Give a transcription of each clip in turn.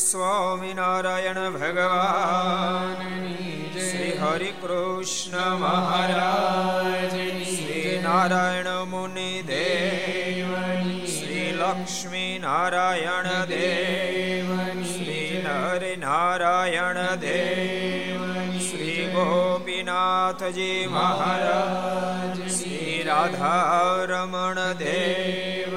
સ્વામિનારાયણ ભગવાન શ્રી હરિ કૃષ્ણ મહારાજ શ્રી નારાયણ મુનિ દેવ શ્રી લક્ષ્મી નારાયણ દેવ શ્રી નર નારાયણ દેવ શ્રી ગોપીનાથજી મહારાજ શ્રી રાધા રમણ દેવ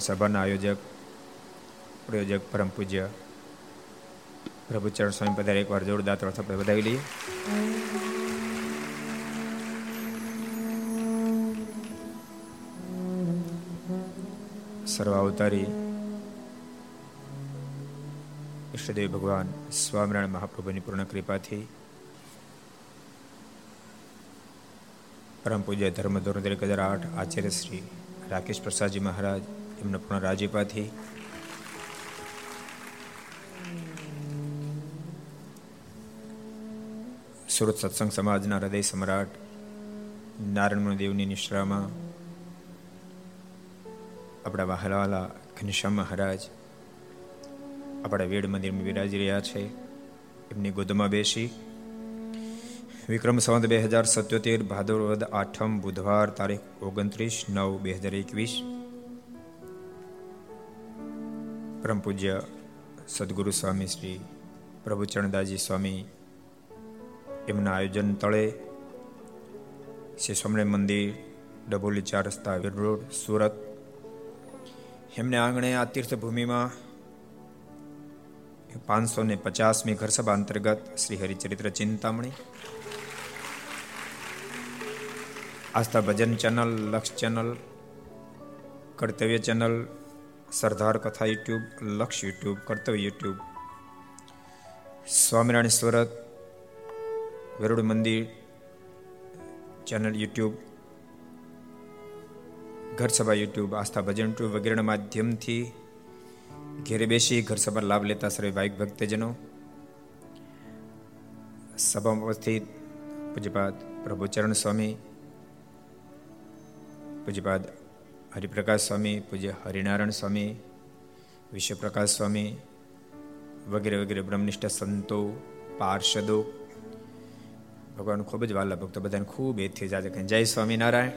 સભાના આયોજક, પ્રયોજક પરમ પૂજ્ય પ્રભુચરણ સ્વામી પધારે એકવાર જોરદાર તરફ આપણે વધાવી લઈએ. સર્વ અવતારી ઈષ્ટદેવ ભગવાન સ્વામિનારાયણ મહાપ્રભુની પૂર્ણ કૃપાથી પરમ પૂજ્ય ધર્મ ધોરણ એક હજાર આઠ આચાર્ય શ્રી રાકેશ પ્રસાદજી મહારાજ એમને પણ રાજીપાથી સુરત સત્સંગ સમાજના હૃદય સમ્રાટ નારાયણ દેવની નિશ્રામાં આપણા વહાલાલા ઘનશ્યામ મહારાજ આપણા વેડ મંદિરમાં બિરાજી રહ્યા છે. એમની ગોદમાં બેસી વિક્રમ સંવત બે હજાર સત્યોતેર ભાદરવદ આઠમ બુધવાર તારીખ ઓગણત્રીસ નવ બે હજાર એકવીસ પરમ પૂજ્ય સદગુરુ સ્વામી શ્રી પ્રભુચરણદાસજી સ્વામી એમના આયોજન તળે શ્રી સ્વામિનારાયણ મંદિર ડબોલી ચાર રસ્તા રોડ, સુરત. એમને આંગણે આ તીર્થભૂમિમાં પાંચસો ને પચાસમી ઘરસભા અંતર્ગત Shri Haricharitra Chintamani, Aastha Bhajan channel, Laksh channel, Kartavya channel Sardar Katha YouTube, Laksh YouTube, કર્તવ્ય યુટ્યુબ, સ્વામિનારાયણ સ્વરત, ગરુડ મંદિર, ચેનલ યુટ્યુબ ઘર સભા યુટ્યુબ, આસ્થા ભજન ટ્યુબ વગેરેના માધ્યમથી ઘેરે બેસી ઘર સભા લાભ લેતા સર્વે ભાઈ ભક્તજનો. સભામાં ઉપસ્થિત પૂજ્યપાદ પ્રભુચરણ સ્વામી, પૂજ્યપાદ હરિપ્રકાશ સ્વામી, પૂજ્ય હરિનારાયણ સ્વામી, વિશ્વપ્રકાશ સ્વામી, વગેરે વગેરે બ્રહ્મનિષ્ઠ સંતો, પાર્ષદો. ભગવાન ખૂબ જ વાલા ભક્તો, બધાને ખૂબ એથી જાજે કહે જય સ્વામિનારાયણ.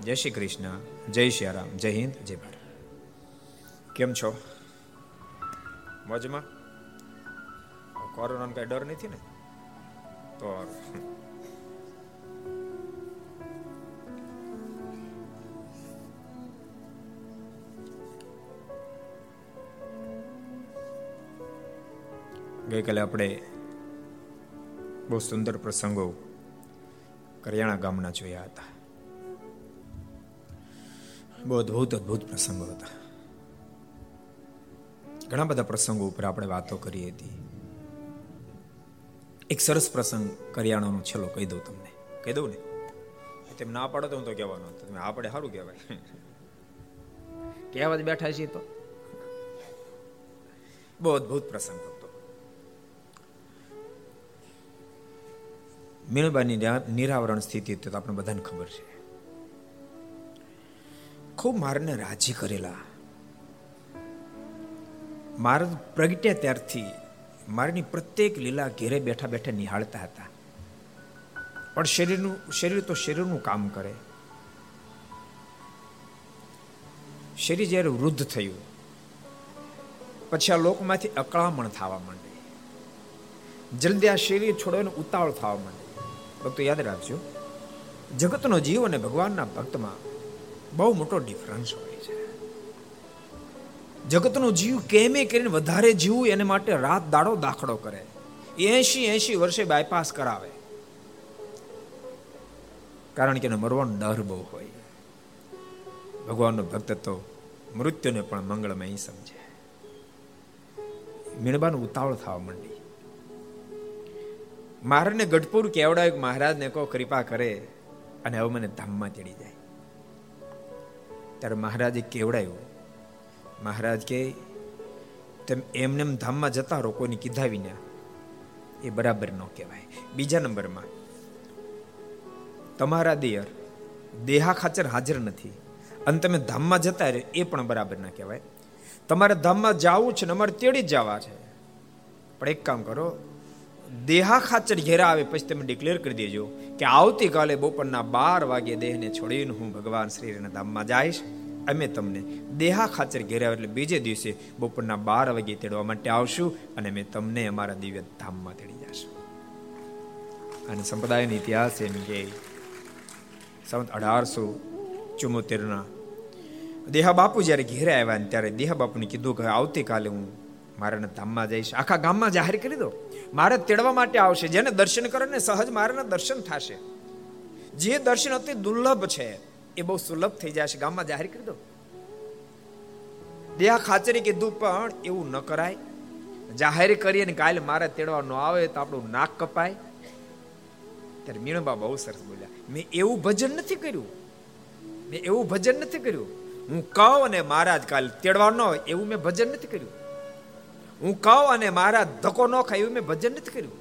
જય શ્રી કૃષ્ણ. જય શ્રી રામ. જય હિન્દ. જય ભારત. કેમ છો? મોજમાં? કોરોનાનો કઈ ડર નથી ને? તો ગઈકાલે આપણે બહુ સુંદર પ્રસંગો કરિયાણા ગામના જોયા હતા. બહુ અદભુત અદભુત પ્રસંગો હતા. ઘણા બધા પ્રસંગો ઉપર આપણે વાતો કરી હતી. એક સરસ પ્રસંગ કરિયાણાનો છેલ્લો કહી દઉં તમને. કહી દઉં ને? તેમ ના પાડો તો હું તો કહેવાનો તમે આપણે સારું કહેવાય. કહેવા બેઠા છીએ તો. બહુ અદભુત પ્રસંગ મીણબાની નિરાવરણ સ્થિતિ તો આપણે બધાને ખબર છે. ખૂબ મારને રાજી કરેલા. માર પ્રગટ્યા ત્યારથી મારની પ્રત્યેક લીલા ઘેરે બેઠા બેઠા નિહાળતા હતા. પણ શરીરનું શરીર તો શરીરનું કામ કરે. શરીર જ્યારે વૃદ્ધ થયું, પછી આ લોકમાંથી અકળામણ થવા માંડે. જલ્દી આ શરીર છોડવાનો ઉતાવળ થવા માંડે. ભક્તો યાદ રાખજો, જગતનો જીવ અને ભગવાનના ભક્તમાં બહુ મોટો ડિફરન્સ હોય છે. જગતનો જીવ કેમે કરીને વધારે જીવવું એને માટે રાત દાડો દાખલો કરે. એસી એસી વર્ષે બાયપાસ કરાવે. કારણ કે એને મરવાનો ડર બહુ હોય. ભગવાનનો ભક્ત તો મૃત્યુને પણ મંગળમય સમજે. મીણબાનું ઉતાવળ થવા માંડી. મહારાજને ગઢપુર કેવડાય મહારાજને કહો કૃપા કરે અને હવે મને ધામમાં ચડી જાય. ત્યારે મહારાજે કેવડાયું? મહારાજ કે, તેમ એમને ધામમાં જતા રહો, કોઈને કીધા વિના. એ બરાબર ન કહેવાય. બીજા નંબરમાં, તમારા દેયર દેહા ખાચર હાજર નથી. અને તમે ધામમાં જતા રહે, એ પણ બરાબર ના કહેવાય. તમારે ધામમાં જવું છે ને અમારે તેડી જ જવા છે. પણ એક કામ કરો દેહા ખાચર ઘેરા આવે પછી તમે ડિક્લેર કરી દેજો કે આવતીકાલે બપોરના બાર વાગે દેહને છોડીને હું ભગવાન શ્રીના ધામમાં જઈશ. અમે તમને દેહા ખાચર ઘેરાવ એટલે બીજે દિવસે બપોરના બાર વાગે તેડવા માટે આવશું અને અમે તમને અમારા દિવ્ય ધામમાં તેડી જશું અને સંપ્રદાયનો ઇતિહાસ એમ કે સંત અઢારસો ચુમ્મોતેરના દેહા બાપુ જ્યારે ઘેરે આવ્યા ત્યારે દેહા બાપુને કીધું કે આવતીકાલે હું મારાના ધામમાં જઈશ. આખા ગામમાં જાહેર કરી દો. મારે તેડવા માટે આવશે. જેને દર્શન કરે ને સહજ મારાના દર્શન થશે. જે દર્શન અતિ દુર્લભ છે, એ બહુ સુલભ થઈ જશે. ગામમાં જાહેર કરી દો. દેહા ખાચરી કીધું, પણ એવું ન કરાય. જાહેર કરીએ ને કાલે મારે તેડવા ન આવે તો આપણું નાક કપાય. ત્યારે મીણબા બહુ સરસ બોલ્યા. મેં એવું ભજન નથી કર્યું. મેં એવું ભજન નથી કર્યું. હું કહું અને મહારાજ, કાલે તેડવા ન હોય એવું મેં ભજન નથી કર્યું. હું કહું અને મારા ધક્કો ન ખાય એવું મેં ભજન નથી કર્યું.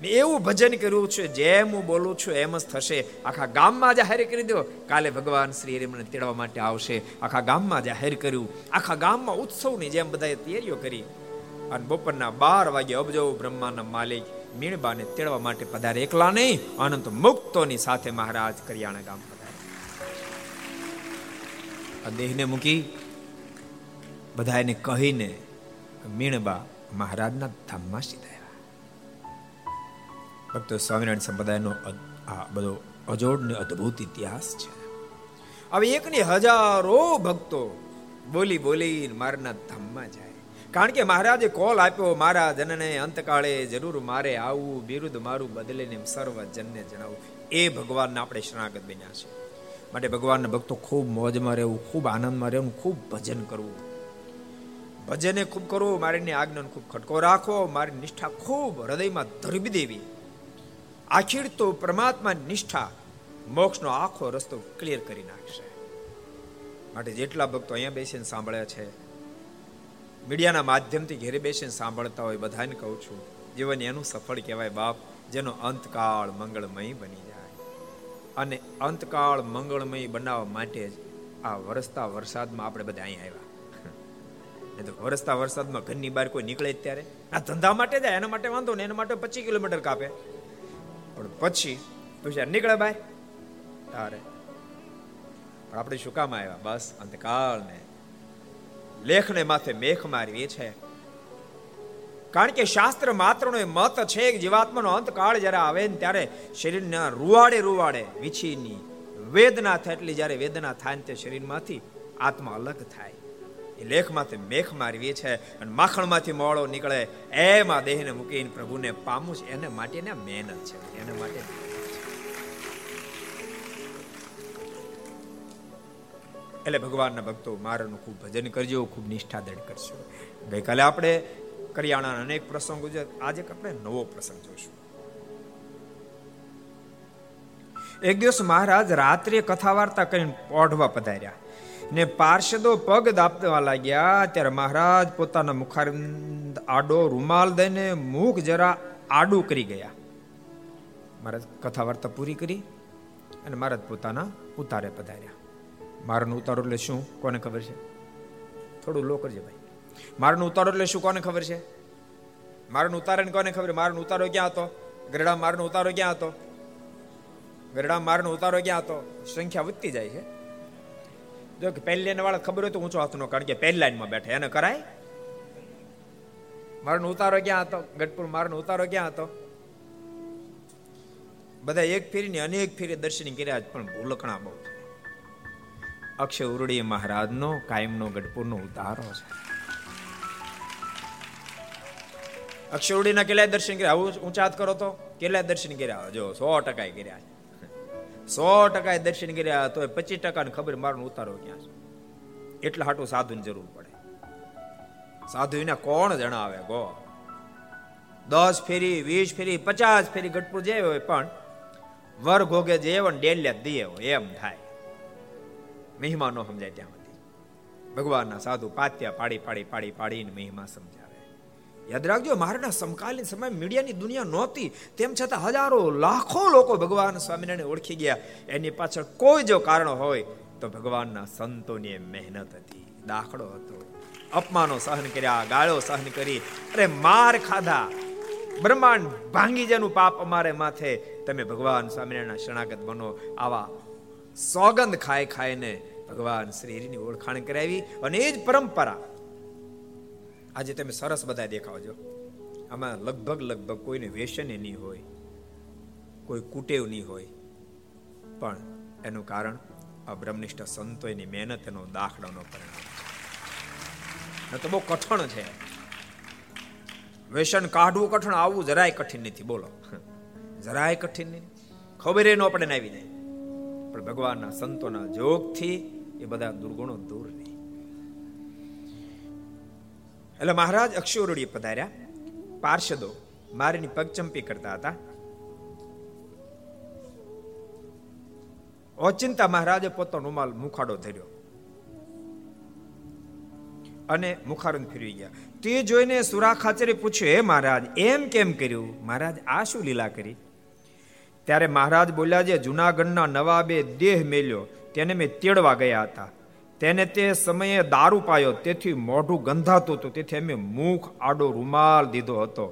મેં એવું ભજન કર્યું છે, જેમ હું બોલું છું એમ જ થશે. આખા ગામમાં જાહેર કરી દો. કાલે ભગવાન શ્રી મને તેડવા માટે આવશે. આખા ગામમાં જાહેર કર્યું. આખા ગામમાં ઉત્સવની જેમ બધાએ તૈયારીઓ કરી. અને બપોરના બાર વાગે અબજો બ્રહ્માના માલિક મીણબાને તેડવા માટે પધારે. એકલા નહીં, અનંત મુક્તોની સાથે મહારાજ કરિયાણા ગામ પધારે. આ દેહને મૂકી બધાને કહીને મીણબા મહારાજના ધામમાં સીધા ભક્તો સ્વામિનારાયણ સંપ્રદાયનો આ બધો અજોડ ને અદ્ભુત ઇતિહાસ છે. હવે એકની હજારો ભક્તો બોલી બોલી મારના ધામમાં જાય. કારણ કે મહારાજે કોલ આપ્યો, મારા જનને અંતકાળે જરૂર મારે આવું, બિરુદ મારું બદલીને સર્વ જનને જણાવું. એ ભગવાનને આપણે શરણાગત બન્યા છે માટે ભગવાનના ભક્તો ખૂબ મોજમાં રહેવું, ખૂબ આનંદમાં રહેવું, ખૂબ ભજન કરવું. ભજને ખૂબ કરવું મારીની આજ્ઞાને ખૂબ ખટકો રાખવો મારી નિષ્ઠા ખૂબ હૃદયમાં ધરવી દેવી. આખીર તો પરમાત્મા નિષ્ઠા મોક્ષનો આખો રસ્તો ક્લિયર કરી નાખશે. માટે જેટલા ભક્તો અહીંયા બેસીને સાંભળ્યા છે, મીડિયાના માધ્યમથી ઘેરે બેસીને સાંભળતા હોય, બધાને કહું છું, જીવન એનું સફળ કહેવાય બાપ, જેનો અંતકાળ મંગળમય બની જાય. અને અંતકાળ મંગળમય બનાવવા માટે જ આ વરસતા વરસાદમાં આપણે બધા અહીં આવ્યા. તો વરસતા વરસાદમાં ઘરની બહાર કોઈ નીકળે ત્યારે આ ધંધા માટે જાય, એના માટે વાંધો ને એના માટે પચીસ કિલોમીટર કાપે. પણ પછી, તું નીકળે ભાઈ તારે. પણ આપણે શું કામ આવ્યા? બસ અંતકાળ ને લેખને માથે મેખ મારવી છે. કારણ કે શાસ્ત્ર માત્રનો મત છે કે જીવાત્માનો અંતકાળ જ્યારે આવે ને ત્યારે શરીરના રૂવાડે રૂવાડે વિછીની વેદના થાય, એટલે જ્યારે વેદના થાય ને તે શરીરમાંથી આત્મા અલગ થાય. એ લેખમાંથી મેખ મારવી છે અને માખણમાંથી મોળો નીકળે, એમાં દેહને મૂકીને પ્રભુને પામવું છે. એને માટેને મહેનત છે. એને માટે એટલે ભગવાનના ભક્તો, મારાનું ખૂબ ભજન કરજો, ખૂબ નિષ્ઠા દળ કરજો. ગઈકાલે આપણે કરિયાણાના અનેક પ્રસંગો છે આજે આપણે નવો પ્રસંગ જોઈશું. એક દિવસ મહારાજ રાત્રે કથા વાર્તા કરીને પોઢવા પધાર્યા. ને પાર્ષદો પગ દાપવા લાગ્યા. ત્યારે મહારાજ પોતાના મુખારંદ આડો રૂમાલ દઈને મુખ જરા આડું કરી ગયા. મહારાજ કથા વાર્તા પૂરી કરી અને મહારાજ પોતાના ઉતારે પધાર્યા. મારનું ઉતારો એટલે શું? કોને ખબર છે? થોડું લો કરજે ભાઈ. મારનું ઉતારો એટલે શું? કોને ખબર છે? મારનો ઉતારે કોને ખબર? મારનો ઉતારો ક્યાં હતો? ગરડા મારનો ઉતારો ક્યાં હતો? ગરડા મારનો ઉતારો ક્યાં હતો? સંખ્યા વધતી જાય છે. જો કે પહેલી વાળા ખબર હોય તો ઊંચો હાથનો કારણ કે પહેલી લાઈનમાં બેઠે, એને કરાય? મારનો ઉતારો ક્યાં હતો? ગઢપુર મારનો ઉતારો ક્યાં હતો? બધા એક ફેરીની અનેક ફેરી દર્શન કર્યા પણ ભૂલકણા બહુ અક્ષય ઉરડી મહારાજનો, કાયમનો, ગઢપુરનો ઉતારો છે. અક્ષય ઉરડીના કેટલાય દર્શન કર્યા? આવું ઊંચા કરો તો. કેટલાય દર્શન કર્યા? જો સો ટકા કર્યા સો ટકા દર્શન કર્યા તો પચીસ ટકાને ખબર મારો ઉતારો ક્યાં છે? એટલા હાટું સાધુની જરૂર પડે. સાધુ એને કોણ જણાવે ગો? દસ ફેરી, વીસ ફેરી, પચાસ ફેરી ગઢપુર જે હોય પણ વર ભોગે જે ડેલ્યા દે હોય, એમ થાય. મહિમા ન સમજાય ત્યાં ભગવાનના સાધુ પાત્યા પાડી પાડી પાડી પાડીને મહિમા સમજાવે યાદ રાખજો, મારના સમકાલીન સમય મીડિયાની દુનિયા નહોતી. તેમ છતાં હજારો, લાખો લોકો ભગવાન સ્વામિનારાયણ ઓળખી ગયા. એની પાછળ કોઈ જો કારણ હોય, તો ભગવાનના સંતોની મહેનત હતી. દાખલો હતો. અપમાનો સહન કર્યા, ગાળો સહન કરી, અરે માર ખાધા. બ્રહ્માંડ ભાંગી જેનું પાપ અમારે માથે. તમે ભગવાન સ્વામિનારાયણના શરણાગત બનો. આવા સોગંદ ખાય ખાઈને ભગવાન શ્રીની ઓળખાણ કરાવી. અને એ જ પરંપરા આજે તમે સરસ બધા દેખાવજો આમાં લગભગ લગભગ કોઈને વ્યસન નહીં હોય, કોઈ કુટેવ નહીં હોય. પણ એનું કારણ આ બ્રહ્મનિષ્ઠ સંતોની મહેનત એનો દાખલાનો પરિણામ. તો બહુ કઠણ છે. વ્યસન કાઢવું કઠણ, આવવું જરાય કઠિન નથી. બોલો. જરાય કઠિન નહીં. ખબર એનો આપણે આવી જાય. પણ ભગવાનના સંતોના જોગથી એ બધા દુર્ગુણો દૂર નહીં. એટલે મહારાજ અક્ષરોડીએ પધાર્યા પાર્ષદો મારીની પગચંપી કરતા હતા ઓચિંતા મહારાજે પોતાનો રૂમાલ મુખાડો ધર્યો અને મુખારું ફેરવી ગયા તે જોઈને સુરા ખાચરે પૂછ્યું હે મહારાજ એમ કેમ કર્યું મહારાજ આ શું લીલા કરી ત્યારે મહારાજ બોલ્યા જે જુનાગઢના નવાબે દેહ મેલ્યો તેને મેં તેડવા ગયા હતા તેને તે સમયે દારૂ પાયો, તેથી મોઢું ગંધાતું હતું. તેથી અમે મુખ, આડો રૂમાલ દીધો હતો.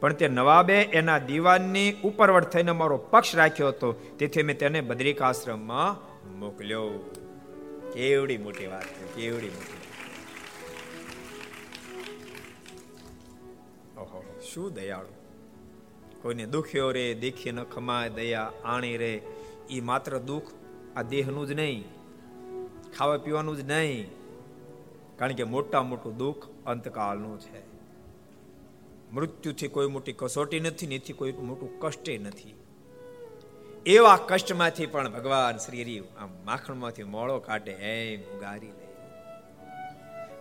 પણ તે નવાબે એના દીવાનની ઉપરવટ થઈને મારો પક્ષ રાખ્યો હતો. તેથી મેં તેને બદ્રિકાશ્રમમાં મોકલ્યો. કેવડી મોટી વાત છે, કેવડી મોટી ઓહો, શું દયાળુ. કોઈને દુખ્યો રે, દેખી ન ખમાય દયા, આણી રે. એ માત્ર દુઃખ, આ દેહનું જ નહીં. ખાવા પીવાનું જ નહીં. કારણ કે મોટા મોટું દુઃખ અંતકાળનું છે. મૃત્યુથી કોઈ મોટી કસોટી નથી નથી કોઈ મોટું કષ્ટે નથી. એવા કષ્ટમાંથી પણ ભગવાન શ્રી આમ માખણમાંથી મોળો કાઢે એમ ઉગારી લે.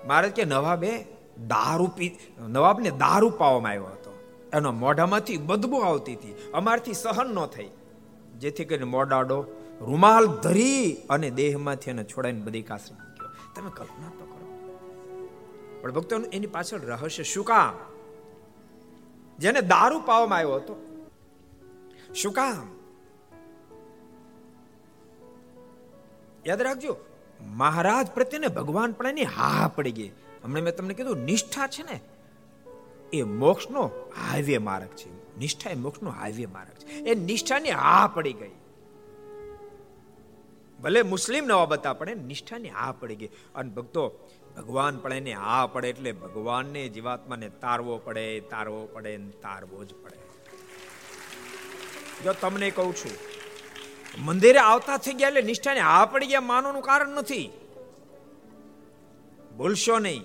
મહારાજ કે નવાબે દારૂ પી, નવાબને દારૂ પાવામાં આવ્યો હતો. એનો મોઢામાંથી બદબુ આવતી હતી. અમારથી સહન ન થઈ. જેથી કરીને મોડાડો રૂમાલ ધરી અને દેહમાંથી એને છોડાઈને બધી કાસરી મૂક્યો. તમે કલ્પના તો કરો. પણ ભક્તો એની પાછળ રહસ્ય શું કામ? જેને દારૂ પાવામાં આવ્યો હતો. શું કામ? યાદ રાખજો, મહારાજ પ્રત્યેને ભગવાન પણ એની હા પડી ગઈ. હમણાં મેં તમને કીધું, નિષ્ઠા છે ને, એ મોક્ષનો હાઈવે માર્ગ છે. નિષ્ઠા એ મોક્ષનો હાઈવે માર્ગ છે. એ નિષ્ઠાની હા પડી ગઈ. ભલે મુસ્લિમ નવા બતા પડે, નિષ્ઠાની આ પડી ગઈ. અને ભક્તો, ભગવાન પણ એને આ પડે એટલે ભગવાનને જીવાત્માને તારવો પડે તારવો પડે તારવો જ પડે. જો તમને કહું છું, મંદિરે આવતા થઈ ગયા એટલે નિષ્ઠાને આ પડી ગયા માનવાનું કારણ નથી. ભૂલશો નહીં.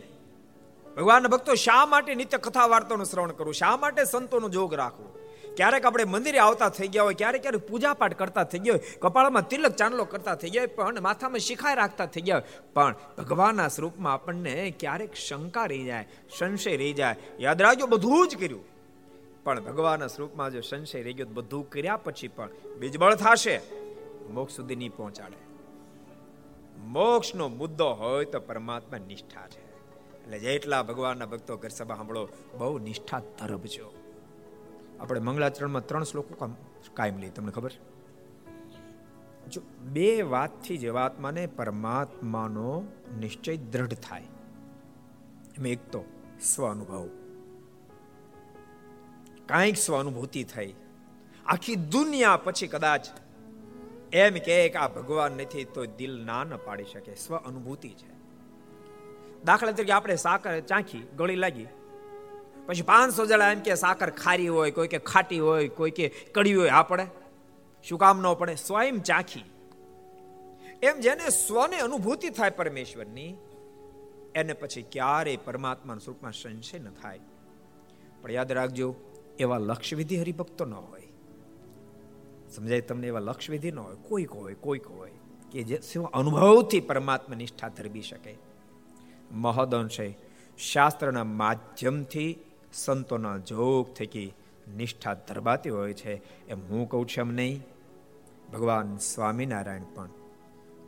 ભગવાન ભક્તો શા માટે નિત્ય કથા વાર્તાનું શ્રવણ કરવું શા માટે સંતોનો જોગ રાખવું? ક્યારેક આપણે મંદિરે આવતા થઈ ગયા હોય, ક્યારેક ક્યારેક પૂજા પાઠ કરતા થઈ ગયા હોય, કપાળમાં તિલક ચાંદલો કરતા થઈ ગયા પણ માથામાં શિખાય રાખતા થઈ ગયા પણ ભગવાનના સ્વરૂપમાં આપણને ક્યારેક શંકા રહી જાય, સંશય રહી જાય. યાદ રાખજો, બધું જ કર્યું. પણ ભગવાનના સ્વરૂપમાં જો સંશય રહી ગયો બધું કર્યા પછી પણ બીજબળ થશે. મોક્ષ સુધી નહીં પહોંચાડે. મોક્ષનો મુદ્દો હોય તો પરમાત્મા નિષ્ઠા છે. એટલે જેટલા ભગવાનના ભક્તો ઘર સભા સાંભળો, બહુ નિષ્ઠા તરબજો. આપણે મંગળાચરણમાં ત્રણ શ્લોકો કાયમ લઈએ, તમને ખબર? જો બે વાતથી જીવાત્માને પરમાત્માનો નિશ્ચય દ્રઢ થાય. એમાં એક તો સ્વ અનુભવ કાંઈક સ્વ અનુભૂતિ થઈ. આખી દુનિયા પછી કદાચ એમ કે આ ભગવાન નથી તો દિલ ના ન પાડી શકે. સ્વ અનુભૂતિ છે. દાખલા તરીકે આપણે સાકર ચાંખી ગળી લાગી. પછી પાંચસો જણા એમ કે સાકર ખારી હોય, કોઈ કે ખાટી હોય, કોઈ કે કડી હોય, આ પડે? શું કામ ન પડે? સ્વયં ચાખી. એમ જેને સ્વને અનુભૂતિ થાય પરમેશ્વરની, એને પછી ક્યારેય પરમાત્માના સ્વરૂપમાં સંશય ન થાય. પણ યાદ રાખજો, એવા લક્ષ્યવિધિ હરિભક્તો ન હોય. સમજાય તમને એવા લક્ષ્યવિધિ ન હોય? કોઈક હોય કોઈક હોય, કે જે અનુભવથી પરમાત્મા નિષ્ઠા ધરબી શકે. મહદ અંશે શાસ્ત્રના માધ્યમથી સંતોના જોગ થકી નિષ્ઠા ધરબાતી હોય છે એમ હું કહું છું એમ નહીં. ભગવાન સ્વામિનારાયણ પણ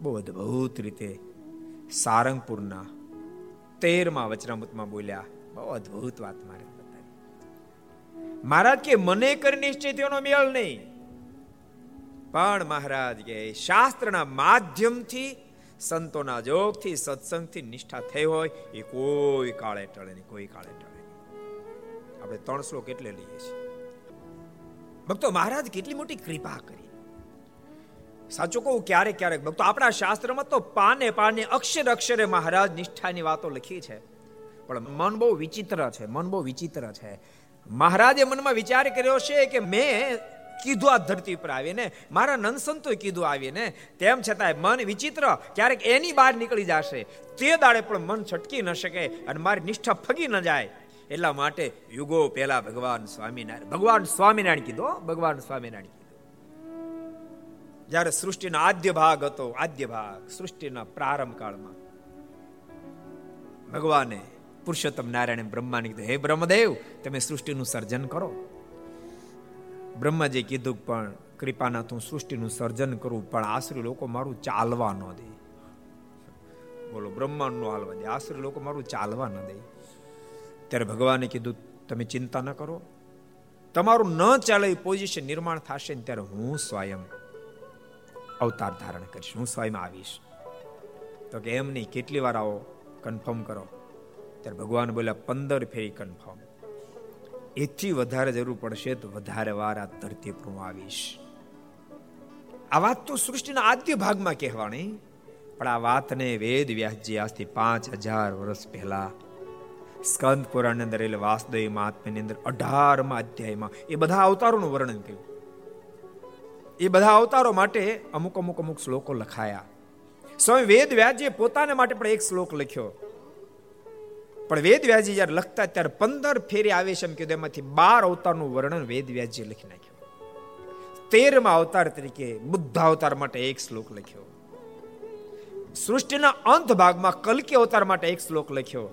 બહુ અદભુત રીતે સારંગપુરના તેરમાં વચનામૃતમાં બોલ્યા. બહુ અદભુત વાત મારે બતાવી. મહારાજ કે, મને કરી નિશ્ચિતનો મેળ નહીં. પણ મહારાજ કે, શાસ્ત્રના માધ્યમથી, સંતોના જોગથી, સત્સંગથી નિષ્ઠા થઈ હોય એ કોઈ કાળે ટળે નહીં, કોઈ કાળે ટળે આપણે ત્રણ શ્લોક એટલે લઈએ છીએ. ભક્તો, મહારાજ કેટલી મોટી કૃપા કરી. સાચું કહું, ક્યારેક ક્યારેક, ભક્તો, આપણા શાસ્ત્રમાં તો પાને પાને અક્ષર અક્ષરે મહારાજ નિષ્ઠાની વાતો લખી છે. પણ મન બહુ વિચિત્ર છે, મન બહુ વિચિત્ર છે. મહારાજે મનમાં વિચાર કર્યો છે કે મેં કીધું આ ધરતી ઉપર આવીને, મારા નંદસંતોએ કીધું આવીને, તેમ છતાંય મન વિચિત્ર, ક્યારેક એની બહાર નીકળી જશે. તે દાડે પણ મન છટકી ન શકે અને મારી નિષ્ઠા ફગી ન જાય. એટલા માટે યુગો પહેલા ભગવાન સ્વામિનારાયણ ભગવાન સ્વામિનારાયણ કીધો ભગવાન સ્વામિનારાયણ કીધું. જ્યારે સૃષ્ટિનો આદ્ય ભાગ હતો, આદ્ય ભાગ, સૃષ્ટિના પ્રારંભ કાળમાં ભગવાને પુરુષોત્તમ નારાયણ બ્રહ્માને કીધું, હે બ્રહ્મદેવ, તમે સૃષ્ટિનું સર્જન કરો. બ્રહ્માજી કીધું, પણ કૃપાના તું સૃષ્ટિનું સર્જન કરું, પણ આશ્રી લોકો મારું ચાલવા ન દે. બોલો બ્રહ્માંડનું હાલવા દે, આશ્રી લોકો મારું ચાલવા ન દે. ત્યારે ભગવાને કીધું, તમે ચિંતા ન કરો. તમારું ન ચાલે પોઝિશન નિર્માણ થશે ને ત્યારે હું સ્વયં અવતાર ધારણ કરીશ, હું સ્વયં આવીશ. તો કે, એમ નહીં, કેટલી વાર આવો કન્ફર્મ કરો. ત્યારે ભગવાન બોલ્યા, પંદર ફેરી કન્ફર્મ એથી વધારે જરૂર પડશે તો વધારે વાર આ ધરતી પર હું આવીશ. આ વાત તો સૃષ્ટિના આદ્ય ભાગમાં કહેવાની પણ આ વાતને વેદ વ્યાસજી આજથી પાંચ હજાર વર્ષ પહેલા સ્કંદ પુરાણ અંદર એટલે વાસુદેવ મહાત્માની અંદર અઢારમાં અધ્યાયમાં એ બધા અવતારોનું વર્ણન કર્યું. એ બધા અવતારો માટે અમુક અમુક અમુક શ્લોકો લખાયા. સ્વામી વેદ વ્યાજે પોતાને માટે પણ એક શ્લોક લખ્યો. પણ વેદ વ્યાજી જયારે લખતા ત્યારે પંદર ફેરી આવે છે એમ કીધું, એમાંથી બાર અવતારનું વર્ણન વેદ વ્યાસજી લખી નાખ્યું. તેરમાં અવતાર તરીકે બુદ્ધ અવતાર માટે એક શ્લોક લખ્યો. સૃષ્ટિના અંત ભાગમાં કલકી અવતાર માટે એક શ્લોક લખ્યો.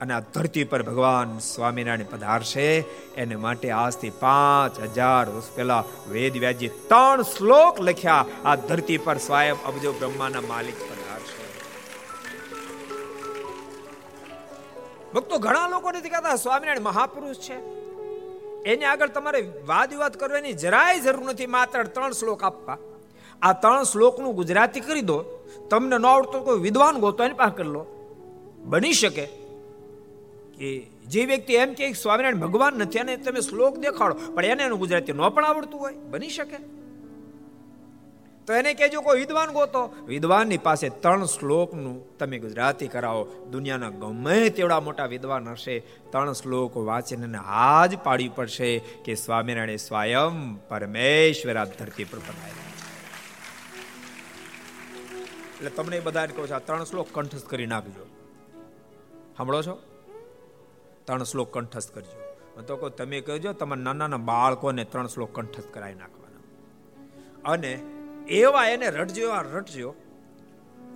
અને આ ધરતી પર ભગવાન સ્વામિનારાયણ પધારશે. એને માટે આજથી પાંચ હજાર વર્ષ પહેલા વેદ વ્યાજી ત્રણ શ્લોક લખ્યા. આ ધરતી પર સ્વયં અબજો બ્રહ્માના માલિક પધારશે. ભક્તો, ઘણા લોકો નથી કહેતા સ્વામિનારાયણ મહાપુરુષ છે. એની આગળ તમારે વાદ વિવાદ કરવાની જરાય જરૂર નથી. માત્ર ત્રણ શ્લોક આપવા. આ ત્રણ શ્લોકનું ગુજરાતી કરી દો. તમને ન આવડતો કોઈ વિદ્વાન ગોતો એની પાસે કરી લો. બની શકે. કે જે વ્યક્તિ એમ કે સ્વામિનારાયણ ભગવાન નથી અને તમે શ્લોક દેખાડો, પણ એને એનું ગુજરાતી ન પણ આવડતું હોય, બની શકે? તો એને કહેજો કોઈ વિદ્વાન ગોતો. વિદ્વાનની પાસે ત્રણ શ્લોકનું તમે ગુજરાતી કરાવો. દુનિયાના ગમે તેવડા મોટા વિદ્વાન હશે. ત્રણ શ્લોક વાંચીને હાજ પાડવી પડશે કે સ્વામિનારાયણ સ્વયં પરમેશ્વર આ ધરતી પર બનાવ્યા એટલે તમને બધાને કહું છું, આ ત્રણ શ્લોક કંઠસ્થ કરી નાખજો. સાંભળો છો? ત્રણ શ્લોક કંઠસ્થ કરજો. તો કહો, તમે કહેજો, તમારા નાના નાના બાળકોને ત્રણ શ્લોક કંઠસ્થ કરાવી નાખવાના. અને એવા એને રટજો એવા રટજો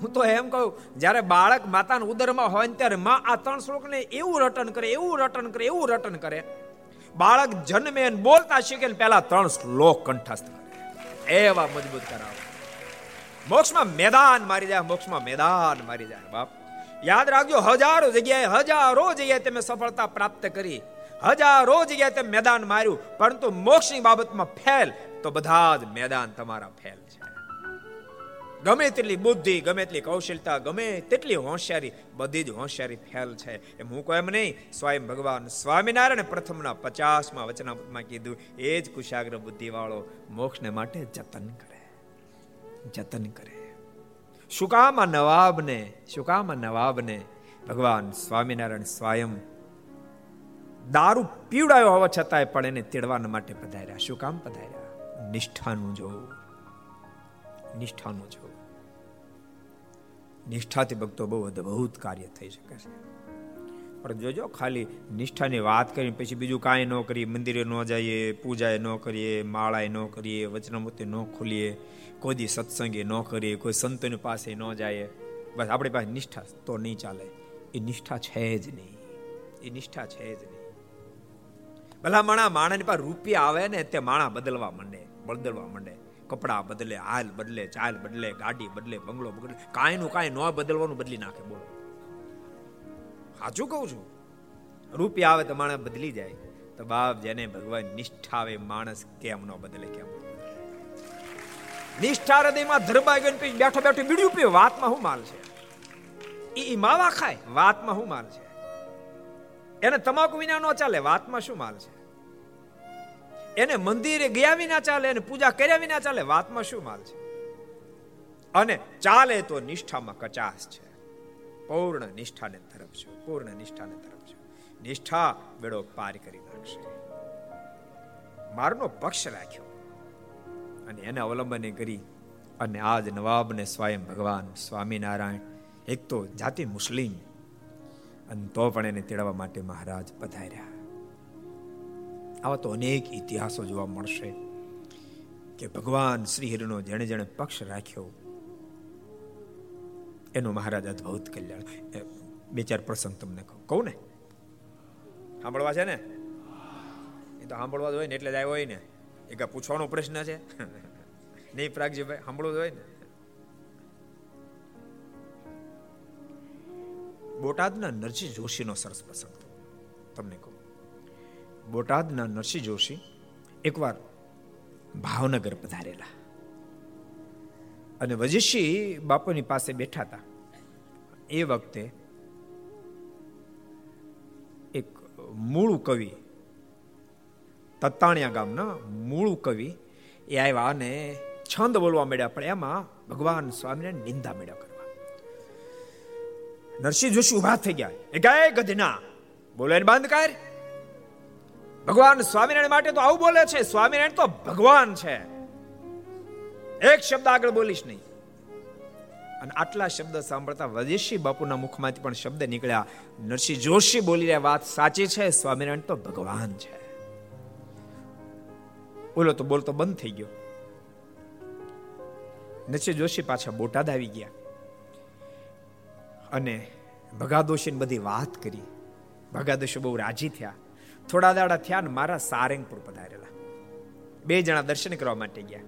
હું તો એમ કહું, જ્યારે બાળક માતાના ઉદરમાં હોય ને ત્યારે માં આ ત્રણ શ્લોકને એવું રટન કરે, એવું રટન કરે, એવું રટન કરે. બાળક જન્મે બોલતા શીખે ને પહેલા ત્રણ શ્લોક કંઠસ્થ કરે. એવા મજબૂત કરાવો. મોક્ષમાં મેદાન મારી જાય, મોક્ષમાં મેદાન મારી જાય, બાપ. યાદ રાખજો, હજારો જગ્યાએ હજારો જગ્યાએ તમે સફળતા પ્રાપ્ત કરી. હજારો જગ્યાએ તમે મેદાન માર્યું. પરંતુ મોક્ષની બાબતમાં ફેલ, તો બધા જ મેદાન તમારા ફેલ છે. ગમે તેટલી બુદ્ધિ, ગમે તેટલી કૌશલતા, ગમે તેટલી હોશિયારી, બધી જ હોશિયારી ફેલ છે. એમ હું કહું એમ નહીં, સ્વયં ભગવાન સ્વામિનારાયણ પ્રથમના પચાસમાં વચનામાં કીધું, એ જ કુશાગ્ર બુદ્ધિ વાળો મોક્ષને માટે જતન કરે જતન કરે. શું નવાબને શું નવાબને ભગવાન સ્વામિનારાયણ સ્વયં દારૂ પીવડાયો હોવા છતાંય પણ એને તેડવાના માટે પધાર્યા. શું કામ પધાર્યા. નિષ્ઠાનું જોવું નિષ્ઠાનું જોવું નિષ્ઠાથી ભક્તો બહુ અદભુત કાર્ય થઈ શકે છે. પણ જોજો, ખાલી નિષ્ઠાની વાત કરીને પછી બીજું કાંઈ ન કરીએ. મંદિરે ન જઈએ, પૂજાએ ન કરીએ, માળાએ ન કરીએ વચનામૃતિ ન ખોલીએ. કોઈ દી સત્સંગે ન કરીએ, કોઈ સંતોની પાસે ન જાય બસ આપણી પાસે નિષ્ઠા તો નહીં ચાલે. એ નિષ્ઠા છે જ નહીં. એ નિષ્ઠા છે જ નહીં. ભલા માણા માણાની પાસે રૂપિયા આવે ને તે માણા બદલવા માંડે બદલવા માંડે. કપડા બદલે, હાલ બદલે, ચાલ બદલે, ગાડી બદલે, બંગલો બદલે કાંઈ નું કાંઈ ન બદલવાનું બદલી નાખે, બોલો. સાચું કહું છું. રૂપિયા આવે તો માણસ બદલી જાય. તો બાપ જેને ભગવાન નિષ્ઠા આવે, માણસ કેમ ન બદલે, કેમ નિષ્ઠા હૃદયમાં ધરબા ગણપી પછી બેઠો બેઠો બીડ્યું પીવે, વાતમાં શું માલ છે? એ માવા ખાય, વાતમાં શું માલ છે? એને તમાકુ વિના ન ચાલે, વાતમાં શું માલ છે? એને મંદિરે ગયા વિના ચાલે, એને પૂજા કર્યા વિના ચાલે, વાતમાં શું માલ છે? અને ચાલે તો નિષ્ઠામાં કચાસ છે. પૂર્ણ નિષ્ઠાને તરફ છે પૂર્ણ નિષ્ઠાને તરફ છે નિષ્ઠા બેડો પાર કરી નાખશે. મારનો પક્ષ રાખ્યો. અને એને અવલંબને કરી અને આજ નવાબને સ્વયં ભગવાન સ્વામિનારાયણ, એક તો જાતિ મુસ્લિમ, અને તો પણ એને તેડવા માટે મહારાજ પધાર્યા. આવા તો અનેક ઇતિહાસો જોવા મળશે કે ભગવાન શ્રી હરિનો જેણે જેણે પક્ષ રાખ્યો, એનું મહારાજ અદભુત કલ્યાણ. બે ચાર પ્રસંગ તમને કહું. કહું ને? સાંભળવા છે ને? એ તો સાંભળવા જ હોય ને, એટલે જ આવ્યો હોય ને. એ કાંઈ પૂછવાનો પ્રશ્ન છે? નહીં પ્રાગજીભાઈ સાંભળવું હોય ને. બોટાદના નરસિંહ જોશીનો સરસ પ્રસંગ. તમને કહું. બોટાદના નરસિંહ જોશી એકવાર ભાવનગર પધારેલા. અને વજીશી બાપુની પાસે બેઠા હતા. એ વખતે એક મૂળ કવિ તત્તાણિયા ગામના મૂળ કવિ એ આવ્યા અને છંદ બોલવા મળ્યા પણ એમાં ભગવાન સ્વામીને નિંદા મળ્યા કરવા. નરસિંહ જોશી ઊભા થઈ ગયા. એ ગધના, બોલે બંધ કર. ભગવાન સ્વામિનારાયણ માટે તો આવું બોલે છે. સ્વામિનારાયણ તો ભગવાન છે. એક શબ્દ આગળ બોલીશ નહીં. અને આટલા શબ્દ સાંભળતા વજેશી બાપુના મુખમાંથી પણ શબ્દ નીકળ્યા. નરસિંહ જોશી બોલી રહ્યા. વાત સાચી છે. સ્વામિનારાયણ તો ભગવાન છે. બોલો તો બોલતો બંધ થઈ ગયો. નરસિંહ જોશી પાછા બોટાદ આવી ગયા. અને ભગાદોશીને બધી વાત કરી. ભગાદોશી બહુ રાજી થયા. થોડા દાડા થયા ને મારા સારંગપુર પધારેલા. બે જણા દર્શન કરવા માટે ગયા.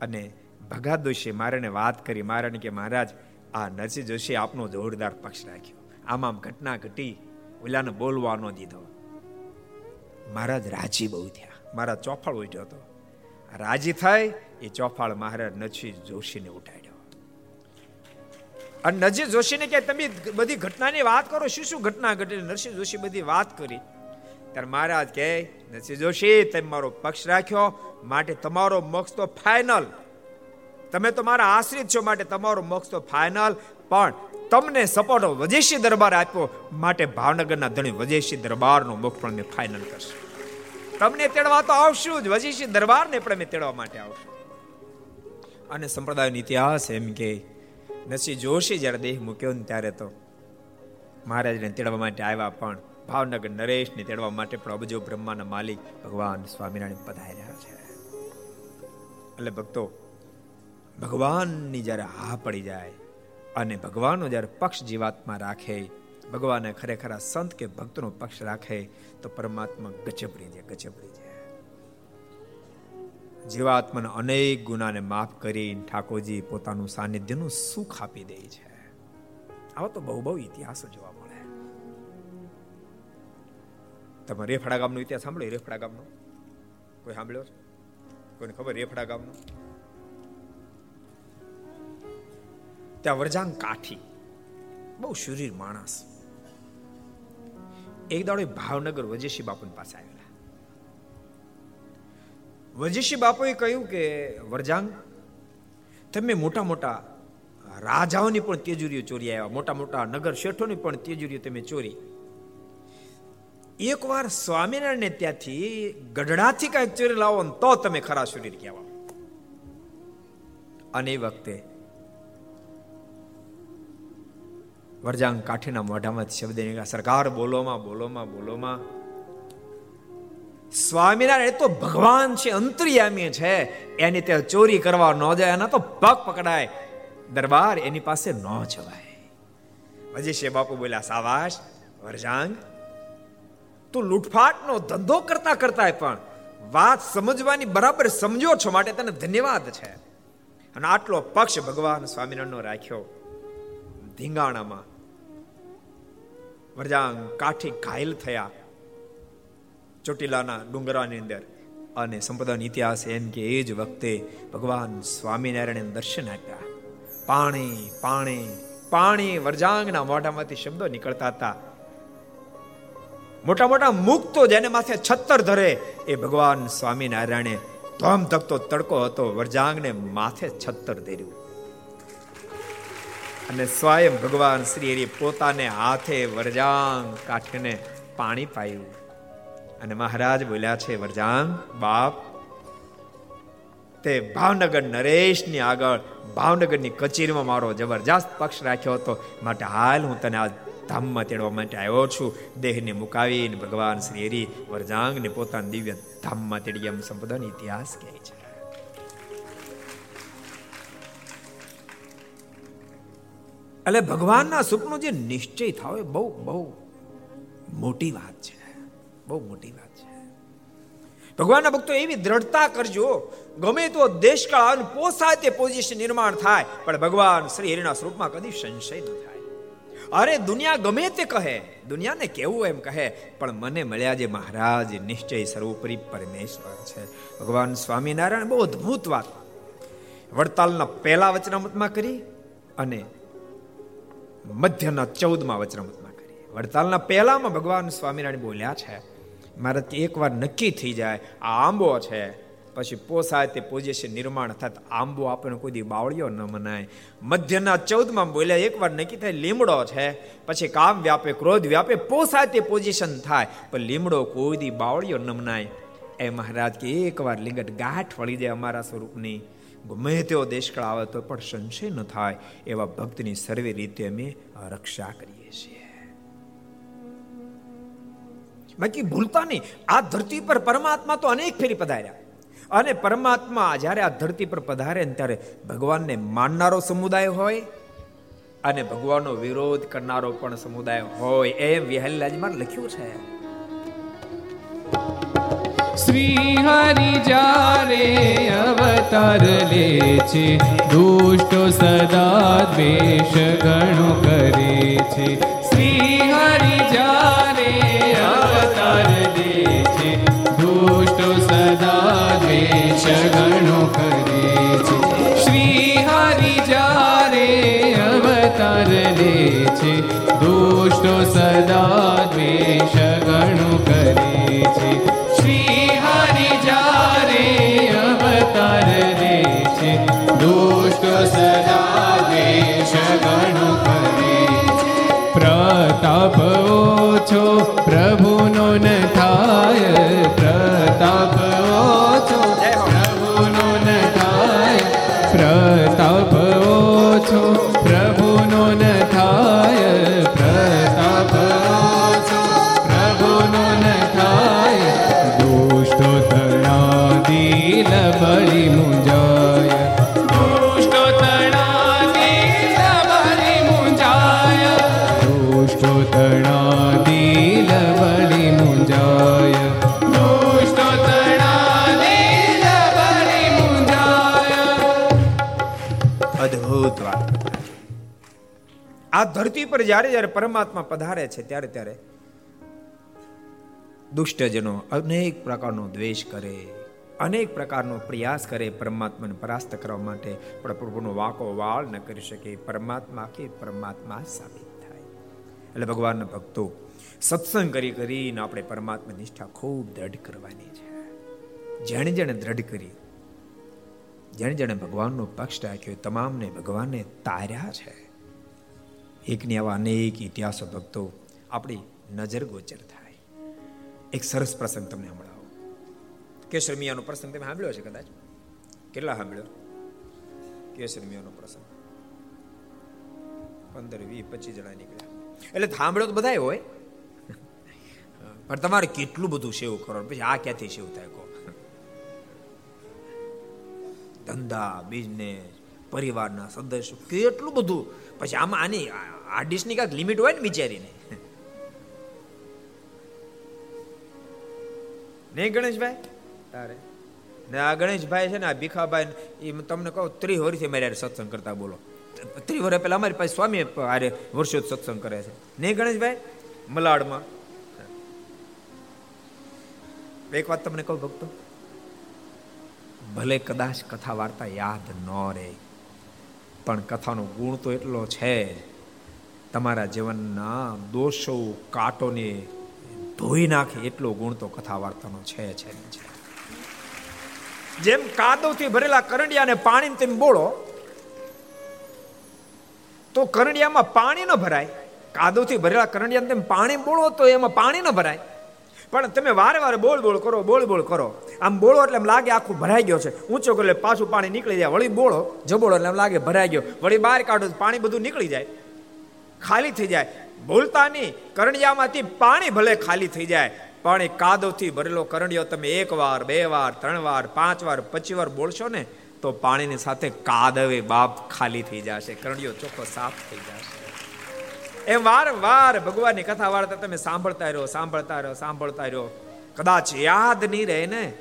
અને ભગાદોશી મારાને વાત કરી. મારાને કે, મહારાજ, આ નરસિંહ જોશી આપનો જોરદાર પક્ષ રાખ્યો. આમ આમ ઘટના ઘટી. ઓલાને બોલવા ન દીધો. મહારાજ રાજી બહુ થયા. મારા ચોફાળ ઉઠ્યો હતો. રાજી થાય એ ચોફાળ મહારાજ નરસિંહ જોશીને ઉઠાડ્યો. અને નજી જોશીને કે તમે બધી ઘટનાની વાત કરો, શું શું ઘટના ઘટી? નરસિંહ જોશી બધી વાત કરી. ત્યારે મહારાજ કહે, નરસિંહ જોશી, તમે મારો પક્ષ રાખ્યો, માટે તમારો મોક્ષ તો ફાઇનલ તમે તો મારા આશ્રિત છો, માટે તમારો મોક્ષ તો ફાઇનલ પણ તમને સપોર્ટ વજેશી દરબાર આપ્યો, માટે ભાવનગરના ધણી વજેશી દરબારનો મોક્ષ પણ મેં ફાઇનલ કરશું. તમને તેડવા તો આવશું જ. વજેશી દરબારને પણ અમે તેડવા માટે આવશું. અને સંપ્રદાયનો ઇતિહાસ એમ કે નસી જોશી જ્યારે દેહ મૂક્યો ને ત્યારે તો મહારાજને તેડવા માટે આવ્યા પણ ભાવનગર નરેશને તેડવા માટે પણ અબજો બ્રહ્માના માલિક ભગવાન સ્વામિનારાયણ પધાર્યા છે. એટલે ભક્તો, ભગવાનની જ્યારે હા પડી જાય અને ભગવાનનો જ્યારે પક્ષ જીવાત્મા રાખે, ભગવાને ખરેખર સંત કે ભક્તનો પક્ષ રાખે તો પરમાત્મા ગજબરી જાય ગજબરી જાય જીવાત્માના અનેક ગુનાને માફ કરી ઠાકોરજી પોતાનું સાનિધ્યનું સુખ આપી દે છે. આવો તો બહુ બહુ ઇતિહાસો જોવા મળે. તમે રેફડા ગામનો ઇતિહાસ સાંભળ્યો? રેફડા ગામનો? કોઈ સાંભળ્યો છે? કોઈને ખબર? રેફડા ગામનો? ત્યાં વરજાંગ કાઠી. બહુ શરીર માણસ. એક દાડો ભાવનગર વજેશી બાપુની પાસે આવેલા. વજેશી બાપુએ કહ્યું કે વરજાંગ તમે મોટા મોટા રાજાઓની પણ તેજુરીઓ ચોરી આવ્યા. મોટા મોટા નગર શેઠોની પણ તેજુરીઓ તમે ચોરી. એકવાર સ્વામિનારાયણને ત્યાંથી ગઢડાથી કાંઈક ચોરી લાવો તો તમે ખરા શરીર કહેવા અને એ વખતે વરજાંગ કાઠીના મોઢામાંથી શબ્દ નીકળ્યા સરકાર, બોલોમાં બોલોમાં બોલોમાં. સ્વામિનારાયણ તો ભગવાન છે, અંતર્યામી છે. એની તે ચોરી કરવા ન જાય, એના તો પગ પકડાય. દરબાર એની પાસે ન જવાય. વજીશે બાપુ બોલ્યા સાવાસ વરજાંગ, તું લૂંટફાટનો ધંધો કરતા કરતા પણ વાત સમજવાની બરાબર સમજો છો માટે તને ધન્યવાદ છે. અને આટલો પક્ષ ભગવાન સ્વામિનારાયણનો રાખ્યો. ધીંગાણામાં. વરજાંગ કાઠી ઘાયલ થયા ચોટીલાના ડુંગરાની અંદર. અને સંપ્રદાયનો ઇતિહાસ એમ કે એ જ વખતે ભગવાન સ્વામિનારાયણ દર્શન આપ્યા. પાણી પાણી પાણી, વરજાંગના મોઢામાંથી શબ્દો નીકળતા હતા. મોટા મોટા મુક્તો જેને માથે છત્તર ધરે એ ભગવાન સ્વામિનારાયણે ધોમ ધકતો તડકો હતો, વરજાંગને માથે છત્તર ધર્યું. અને સ્વયં ભગવાન શ્રી હરિ પોતાને હાથે વરજાંગ કાઠીને પાણી પાયું. અને મહારાજ બોલ્યા છે, વરજાંગ, બાપ, તે ભાવનગર નરેશની આગળ, ભાવનગરની કચેરીમાં મારો જબરજસ્ત પક્ષ રાખ્યો હતો. માટે હાલ હું તને આ ધામમાં તેડવા માટે આવ્યો છું. દેહને મુકાવીને ભગવાન શ્રી હરિ વરજાંગને પોતાના દિવ્ય ધામમાં તેડી એમ સંપદાનો ઇતિહાસ કહે છે. એટલે ભગવાનના સુખનો જે નિશ્ચય થાવ એ બહુ બહુ મોટી વાત છે. બહુ મોટી વાત છે. ભગવાનના ભક્તો એવી દ્રઢતા કરજો, ગમે તો દેશકાળ પોસાય તે પોઝિશન નિર્માણ થાય, પણ ભગવાન શ્રી હરિના સ્વરૂપમાં કદી સંશય ન થાય. અરે દુનિયા ગમે તે કહે, દુનિયાને કેવું એમ કહે, પણ મને મળ્યા જે મહારાજ નિશ્ચય સર્વોપરી પરમેશ્વર છે. ભગવાન સ્વામિનારાયણ બહુ અદ્ભુત વાત. વડતાલના પહેલા વચનામતમાં કરી અને મધ્યના ચૌદમાં વચનામતમાં કરી વડતાલના પહેલામાં ભગવાન સ્વામિનારાયણ બોલ્યા છે, મારે એકવાર નક્કી થઈ જાય, આ આંબો છે. પછી પોસાય તે પોઝિશન નિર્માણ થાય આંબો આપણને કોઈ દી બાવળિયો ન મનાય. મધ્યના ચૌદમાં બોલ્યા, એકવાર નક્કી થાય, લીમડો છે. પછી કામ વ્યાપે, ક્રોધ વ્યાપે, પોસાય તે પોઝિશન થાય, પણ લીમડો કોઈ દી બાવળિયો ન મનાય. એ મહારાજ, કે એકવાર લિંગટ ગાંઠ વળી જાય અમારા સ્વરૂપની ગમે તેવો દેશકાળ આવે તો પણ સંશય ન થાય, એવા ભક્તની સર્વે રીતે અમે રક્ષા કરીએ છીએ. બાકી ભૂલતા નહીં. આ ધરતી પર પરમાત્મા તો અનેક ફેરી પધાર્યા. અને પરમાત્મા જ્યારે આ ધરતી પર પધારે ને ત્યારે ભગવાનને માનનારો સમુદાય હોય, અને ભગવાનનો વિરોધ કરનારો પણ સમુદાય હોય, એમ વિહલ્લાજમાં લખ્યું છે. શ્રી હરિ જારે અવતાર લે છે, દુષ્ટો સદા દ્વેષ ગણો કરે છે. શ્રી હરિ જારે અવતાર લે છે, દુષ્ટો સદા દ્વેષ ગણો કરે છે. શ્રી હરિ જારે અવતાર લે છે, દુષ્ટો સદા દ્વેષ ગણો કરે પ્રતાપ છો પ્રભુનો ન આ ધરતી પર જ્યારે જ્યારે પરમાત્મા પધારે છે, ત્યારે ત્યારે દુષ્ટજનો અનેક પ્રકારનો દ્વેષ કરે, અનેક પ્રકારનો પ્રયાસ કરે પરમાત્માને પરાસ્ત કરવા માટે. પણ પ્રભુનો વાંકો વાળ ન કરી શકે, પરમાત્મા કે પરમાત્મા સાબિત થાય. એટલે ભગવાનના ભક્તો, સત્સંગ કરી કરીને આપણે પરમાત્મા નિષ્ઠા ખૂબ દ્રઢ કરવાની છે. જેણે જેણે દ્રઢ કરી, જેણે જેણે ભગવાનનો પક્ષ રાખ્યો, તમામને ભગવાને તાર્યા છે. એકની આવા અનેક ઇતિહાસો ભક્તો આપણી નજર ગોચર થાય. એક સરસ પ્રસંગ તમને સંભળાવો. કેશર મિયાનો પ્રસંગ તમે સાંભળ્યો છે કદાચ? કેટલા સાંભળ્યો? કેશર મિયાનો પ્રસંગ. પંદર, વીસ, પચીસ જણા નીકળ્યા. એટલે સાંભળ્યો તો બધા હોય. પણ તમારે કેટલું બધું સેવ કરો પછી આ ક્યાંથી સેવ થાય કહો? ધંધા બિઝનેસ પરિવારના સદસ્યો. કેટલું બધું. પછી આમાં આની આ ડિશની કાંઈક લિમિટ હોય ને બિચારીને. નહીં ગણેશભાઈ? તારે. ને આ ગણેશભાઈ છે ને, આ ભીખાભાઈ એ તમને કહું ત્રી વર્ષથી મારે સત્સંગ કરતા બોલો. ત્રી વર્ષ પહેલા અમારી પાસે સ્વામી આરે વર્ષો સત્સંગ કરે છે. નહીં ગણેશભાઈ? મલાડમાં. એક વાત તમને કહું ભક્તો. ભલે કદાચ કથા વાર્તા યાદ ન રહે પણ કથાનો ગુણ તો એટલો છે. તમારા જીવનના દોષો કાટોને ધોઈ નાખે એટલો ગુણ તો કથા વાર્તાનો છે છે. જેમ કાદવથી ભરેલા કરંડિયાને પાણી તેમ બોળો, તો કરંડિયામાં પાણી ન ભરાય. કાદવથી ભરેલા કરંડિયાને તેમ પાણી બોળો, તો એમાં પાણી ન ભરાય. પણ તમે વારે વારે બોળ બોલ કરો બોળ બોલ કરો. આમ બોળો એટલે એમ લાગે આખું ભરાઈ ગયો છે. ઊંચો કરો એટલે પાછું પાણી નીકળી જાય. વળી બોળો જબોળો એટલે એમ લાગે ભરાઈ ગયો. વળી બહાર કાઢો પાણી બધું નીકળી જાય. ખાલી થઈ જાય. બોલતા નહીં. કરણિયામાંથી પાણી ભલે ખાલી થઈ જાય. પણ એ કાદવથી ભરેલો કરણિયો તમે એક વાર, બે વાર, ત્રણ વાર, પાંચ વાર, પચી વાર બોલશો ને, તો પાણીની સાથે કાદવે બાપ ખાલી થઈ જશે. કરણિયો ચોખ્ખો સાફ થઈ જશે. એમ વારંવાર ભગવાનની કથા વાર્તા તમે સાંભળતા રહ્યો સાંભળતા રહ્યો સાંભળતા રહ્યો. કદાચ યાદ નહીં રહે ને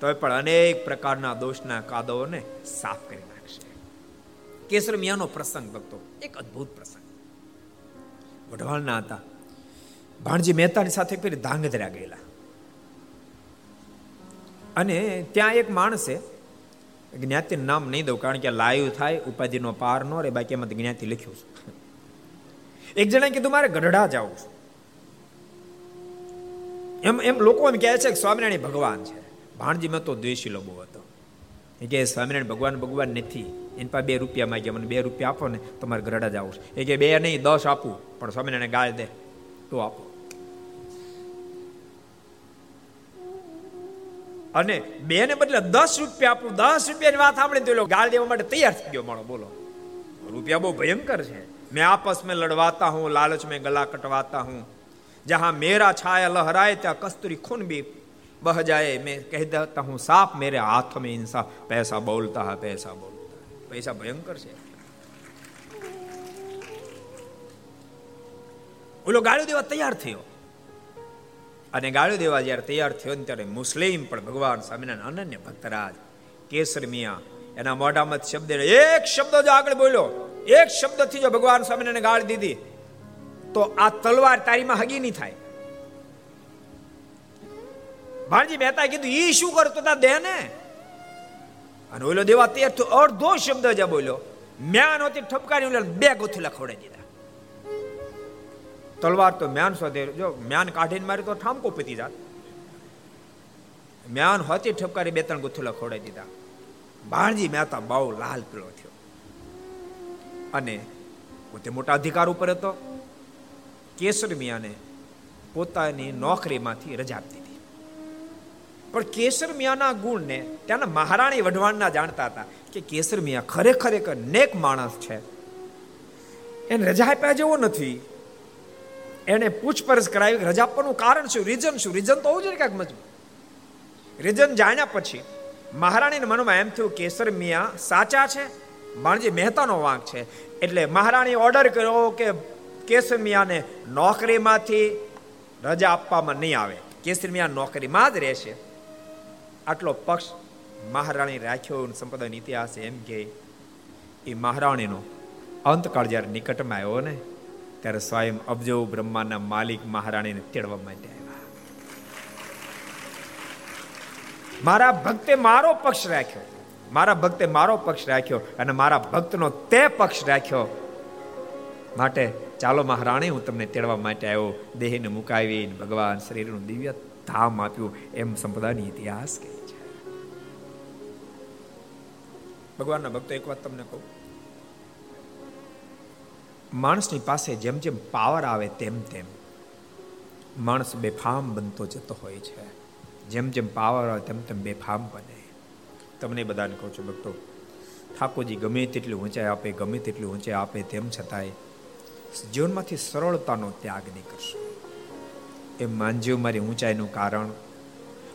તો પણ અનેક પ્રકારના દોષના કાદવોને સાફ કરી નાખશે. કેસર મિયાનો પ્રસંગ ભક્તો, એક અદ્ભુત પ્રસંગ. વઢવાણના હતા. ભાણજી મહેતાની સાથે ફરી ધાંગધ્રા ગયેલા. અને ત્યાં એક માણસે જ્ઞાતિ નામ નહીં દઉં, કારણ કે લાઈવ થાય, ઉપાધિનો પાર ન રહે, બાકી એમાં જ્ઞાતિ લખ્યું છે. એક જણાએ કીધું, મારે ગઢડા જવું છે. એમ એમ લોકો એમ કહે છે કે સ્વામિનારાયણ ભગવાન છે. ભાણજીમાં તો દ્વેષી લોબો હતો. એ કે સ્વામિનારાયણ ભગવાન ભગવાન નથી. એની પાસે બે રૂપિયા માંગ્યા મને બે રૂપિયા આપો ને, તમારે ગરડા જવું છે. એ કે બે નહીં, દસ આપું, પણ સ્વામિનારાયણ ગાળ દે, તો આપો. અને બે ને બદલે દસ રૂપિયા આપું, દસ રૂપિયાની વાત સાંભળીને તો ગાળ દેવા માટે તૈયાર થઈ ગયો. મારો બોલો, રૂપિયા બહુ ભયંકર છે. मैं आपस में लड़वाता हूं लालच में गला कटवाता हूं जहां मेरा छाया लहराए त्या कस्तूरी खून भी बह जाए मैं कह देता हूं साफ मेरे हाथ में इंसाफ पैसा बोलता है पैसा बोलता है पैसा भयंकर છે ઓલો ગાળો દેવા તૈયાર થયો અને ગાળો દેવા જ્યારે તૈયાર થયો ને ત્યારે મુસ્લિમ પણ ભગવાન સ્વામિનારાયણ અનન્ય ભક્તરાજ કેસર મિયા એના મોઢામાં શબ્દ એક શબ્દ જો આગળ બોલ્યો એક શબ્દથી જો ભગવાન સ્વામીને ગાળ દીધી, તો આ તલવાર તારીમાં હગી નહીં થાય. ભાણજી મહેતા કીધું, ઈ શું કરતો તા દે ને અને ઓલો દેવા તે તો અડધો શબ્દ જ બોલ્યો. મ્યાન હોતી ઠપકારી બે ગોથલા ખવડાવી દીધા. તલવાર તો મ્યાન શોધે, જો મ્યાન કાઢીને મારી તો ઠામકો પીતી જાત. મ્યાન હોતી ઠપકારી બે ત્રણ ગોથલા ખવડાવી દીધા. ભાણજી મહેતા બહુ લાલ પીળો થયો. અને પોતે મોટા અધિકાર ઉપર હતો. કેસર મિયાને પોતાની નોકરીમાંથી રજા આપી દીધી. પણ કેસર મિયાના ગુણને ત્યાંના મહારાણી વઢવાણના જાણતા હતા કે કેસર મિયા ખરેખર એક નેક માણસ છે. એને રજા આપ્યા જેવો નથી. એને પૂછપરછ કરાવી રજા આપવાનું કારણ શું? રીઝન શું? રીઝન તો હોવું જોઈએ ક્યાંક મજબૂત. રીઝન જાણ્યા પછી મહારાણીને મનમાં એમ થયું, કેસર મિયા સાચા છે માણજી મહેતાનો વાંક છે. એટલે મહારાણી ઓર્ડર કર્યો કે કેસમિયાને નોકરીમાંથી રજા આપવામાં નહીં આવે. કેસર મિયા નોકરીમાં જ રહેશે. આટલો પક્ષ મહારાણી રાખ્યો સંપ્રદાયનો ઇતિહાસ એમ કે એ મહારાણીનો અંતકાળ જ્યારે નિકટમાં આવ્યો ને, ત્યારે સ્વયં અબજો બ્રહ્માના માલિક મહારાણીને તેડવા માટે આવ્યા. મારા ભક્તે મારો પક્ષ રાખ્યો. મારા ભક્તે મારો પક્ષ રાખ્યો અને મારા ભક્તનો તે પક્ષ રાખ્યો. માટે ચાલો મહારાણી, હું તમને તેડવા માટે આવ્યો. દેહને મુકાવી ભગવાન શરીરનું દિવ્ય ધામ આપ્યું. એમ સંપ્રદાયની ઇતિહાસ કહે છે. ભગવાનના ભક્તો, એક વાત તમને કહું. માણસની પાસે જેમ જેમ પાવર આવે તેમ તેમ માણસ બેફામ બનતો જતો હોય છે. જેમ જેમ પાવર આવે તેમ તેમ બેફામ બને. તમને બધાને કહું છું, ભક્તો, ઠાકોરજી ગમે તેટલી ઊંચાઈ આપે, ગમે તેટલી ઊંચાઈ આપે, તેમ છતાંય જીવનમાંથી સરળતાનો ત્યાગ નહીં કરશો. એ માનજો મારી ઊંચાઈનું કારણ.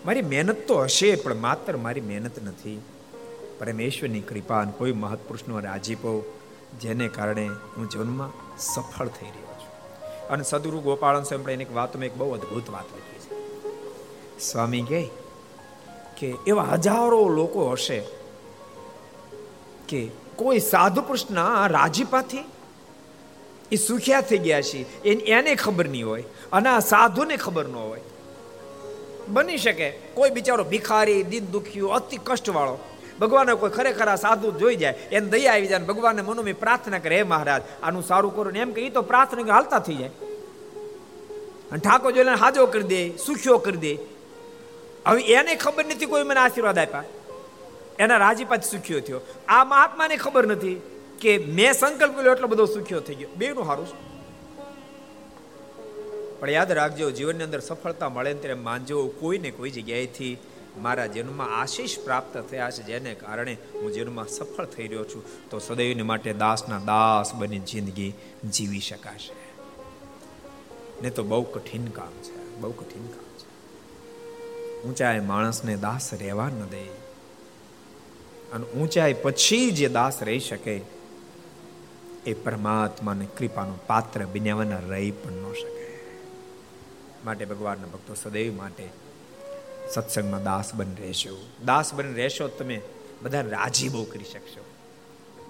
મારી મહેનત તો હશે, પણ માત્ર મારી મહેનત નથી. પરમેશ્વરની કૃપા અને કોઈ મહત્પુરુષનો રાજીપો, જેને કારણે હું જીવનમાં સફળ થઈ રહ્યો છું. અને સદગુરુ ગોપાળન સ્વામી એક વાતમાં એક બહુ અદ્ભુત વાત લખી છે. સ્વામી કહે કે એવા હજારો લોકો હશે કે કોઈ સાધુ કૃષ્ણ રાજીપાથી એ સુખ્યા થઈ ગયા છે. એને ખબર નહીં હોય. અને આ સાધુને ખબર ન હોય. બની શકે. કોઈ બિચારો ભિખારી દિન દુખ્યું અતિ કષ્ટવાળો. ભગવાન કોઈ ખરેખર આ સાધુ જોઈ જાય, એને દયા આવી જાય ભગવાનને મનોમે પ્રાર્થના કરે, હે મહારાજ, આનું સારું કરો. ને એમ કે એ તો પ્રાર્થના હાલતા થઈ જાય. અને ઠાકોર જોઈને હાજો કરી દે, સુખ્યો કરી દે. હવે એને ખબર નથી કોઈ મને આશીર્વાદ આપ્યા. એના રાજીપાત સુખ્યો થયો. આ મહાત્માને ખબર નથી કે મેં સંકલ્પ કર્યો એટલો બધો સુખ્યો થઈ ગયો. બેનું સારું પણ યાદ રાખજો, જીવનની અંદર સફળતા મળે ને ત્યારે માનજો કોઈને કોઈ જગ્યાએથી મારા જન્મમાં આશીષ પ્રાપ્ત થયા છે, જેને કારણે હું જન્મમાં સફળ થઈ રહ્યો છું. તો સદૈવને માટે દાસના દાસ બની જિંદગી જીવી શકાશે. ને તો બહુ કઠિન કામ છે, બહુ કઠિન કામ. ઊંચાઈ માણસને દાસ રહેવા ન દે. અને ઊંચાઈ પછી જે દાસ રહી શકે, એ પરમાત્માની કૃપાનું પાત્ર બન્યાવાના રહી પણ ન શકે. માટે ભગવાનના ભક્તો સદૈવ માટે સત્સંગમાં દાસ બન રહેશો. દાસ બન રહેશો તમે બધાને રાજી બહુ કરી શકશો.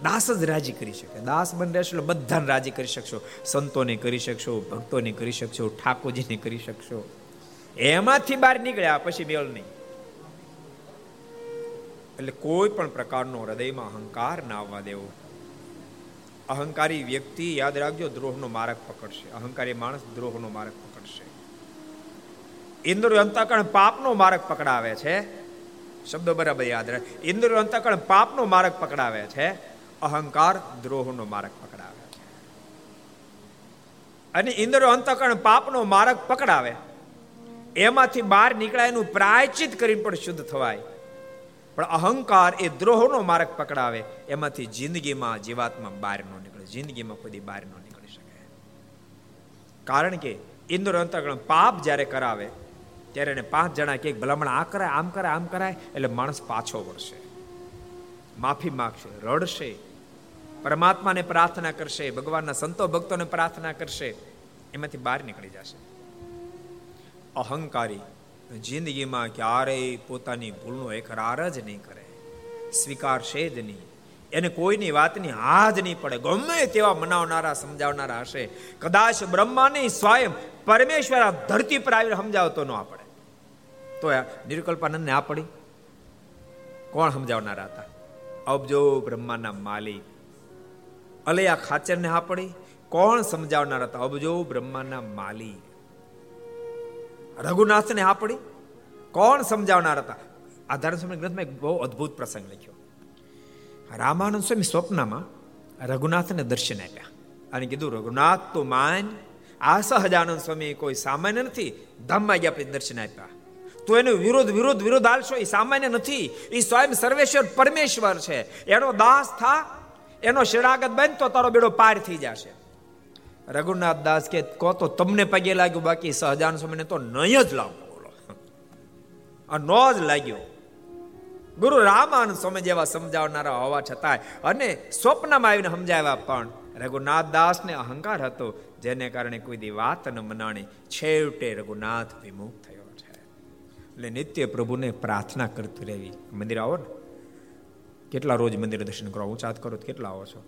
દાસ જ રાજી કરી શકે. દાસ બન રહેશો એટલે બધાને રાજી કરી શકશો. સંતોને કરી શકશો, ભક્તોને કરી શકશો, ઠાકોરજીને કરી શકશો. એમાંથી બહાર નીકળ્યા પછી મેળ નહીં. એટલે કોઈ પણ પ્રકારનો હૃદયમાં અહંકાર ના આવવા દેવો. અહંકારી વ્યક્તિ યાદ રાખજો, દ્રોહનો માર્ગ પકડશે. અહંકારી માણસ દ્રોહનો માર્ગ પકડશે. ઇન્દ્ર અંતકણ પાપનો માર્ગ પકડાવે છે. શબ્દો બરાબર યાદ રહે. ઇન્દ્ર અંતકણ પાપનો માર્ગ પકડાવે છે. અહંકાર દ્રોહનો માર્ગ પકડાવે છે. અને ઇન્દ્ર અંતકણ પાપનો માર્ગ પકડાવે. એમાંથી બહાર નીકળાય એનું પ્રાયચિત કરીને પણ શુદ્ધ થવાય. પણ અહંકાર એ દ્રોહનો માર્ગ પકડાવે. એમાંથી જિંદગીમાં જીવાત્મા બહાર ન નીકળે. જિંદગીમાં કોઈ બહાર ન નીકળી શકે. કારણ કે ઇન્દ્ર અંતકણ પાપ જ્યારે કરાવે, ત્યારે એને પાંચ જણા કે ભલામણ આ કરાય, આમ કરાય આમ કરાય, એટલે માણસ પાછો વળશે. માફી માગશે, રડશે. પરમાત્માને પ્રાર્થના કરશે, ભગવાનના સંતો ભક્તોને પ્રાર્થના કરશે. એમાંથી બહાર નીકળી જશે. અહંકારી. જિંદગીમાં ક્યારેય પોતાની ભૂલનો એકરાર જ નહીં કરે. સ્વીકારશે જ નહીં. એને કોઈની વાતની હાજ નહીં પડે. ગમે તેવા મનાવનારા, સમજાવનારા હશે. કદાચ બ્રહ્માની સ્વયં પરમેશ્વર ધરતી પર આવીને સમજાવતો ન પડે. તો નિર્કલ્પાનંદને આ પડી. કોણ સમજાવનારા હતા? અબજો બ્રહ્માના માલિક. અલયા ખાચરને હા પડી. કોણ સમજાવનારા હતા? અબજો બ્રહ્માના માલિક. રઘુનાથ ને પડી કોણ સમજાવનાર હતા? આ આધાર સમય ગ્રંથમાં એક બહુ અદ્ભુત પ્રસંગ લખ્યો. રામાનંદ સ્વામી સ્વપ્નમાં રઘુનાથને દર્શન આપ્યા. અને કીધું, રઘુનાથ, તો માન. આ સહજાનંદ સ્વામી કોઈ સામાન્ય નથી ધામમાં ગયા આપણે દર્શન આપ્યા. તો એનો વિરોધ વિરોધ વિરોધ આલશો એ સામાન્ય નથી. એ સ્વયં સર્વેશ્વર પરમેશ્વર છે. એનો દાસ થા, એનો શિરાગત બન, તો તારો બેડો પાર થઈ જશે. રઘુનાથ દાસ કે, કહો તો તમને પગે લાગ્યું, બાકી સહજાન સ્વામીને તો નહીં જ લાવો. બોલો. આ નો જ લાગ્યો. ગુરુ રામાનંદ સ્વામી જેવા સમજાવનારા હોવા છતાંય અને સ્વપ્નમાં આવીને સમજાવ્યા પણ રઘુનાથ દાસને અહંકાર હતો, જેને કારણે કોઈ દી વાત ન મનાણી છેવટે રઘુનાથ વિમુખ થયો છે. એટલે નિત્ય પ્રભુને પ્રાર્થના કરતી રહેવી. મંદિર આવો ને. કેટલા રોજ મંદિર દર્શન કરો ઊંચાત કરો કેટલા આવો છો?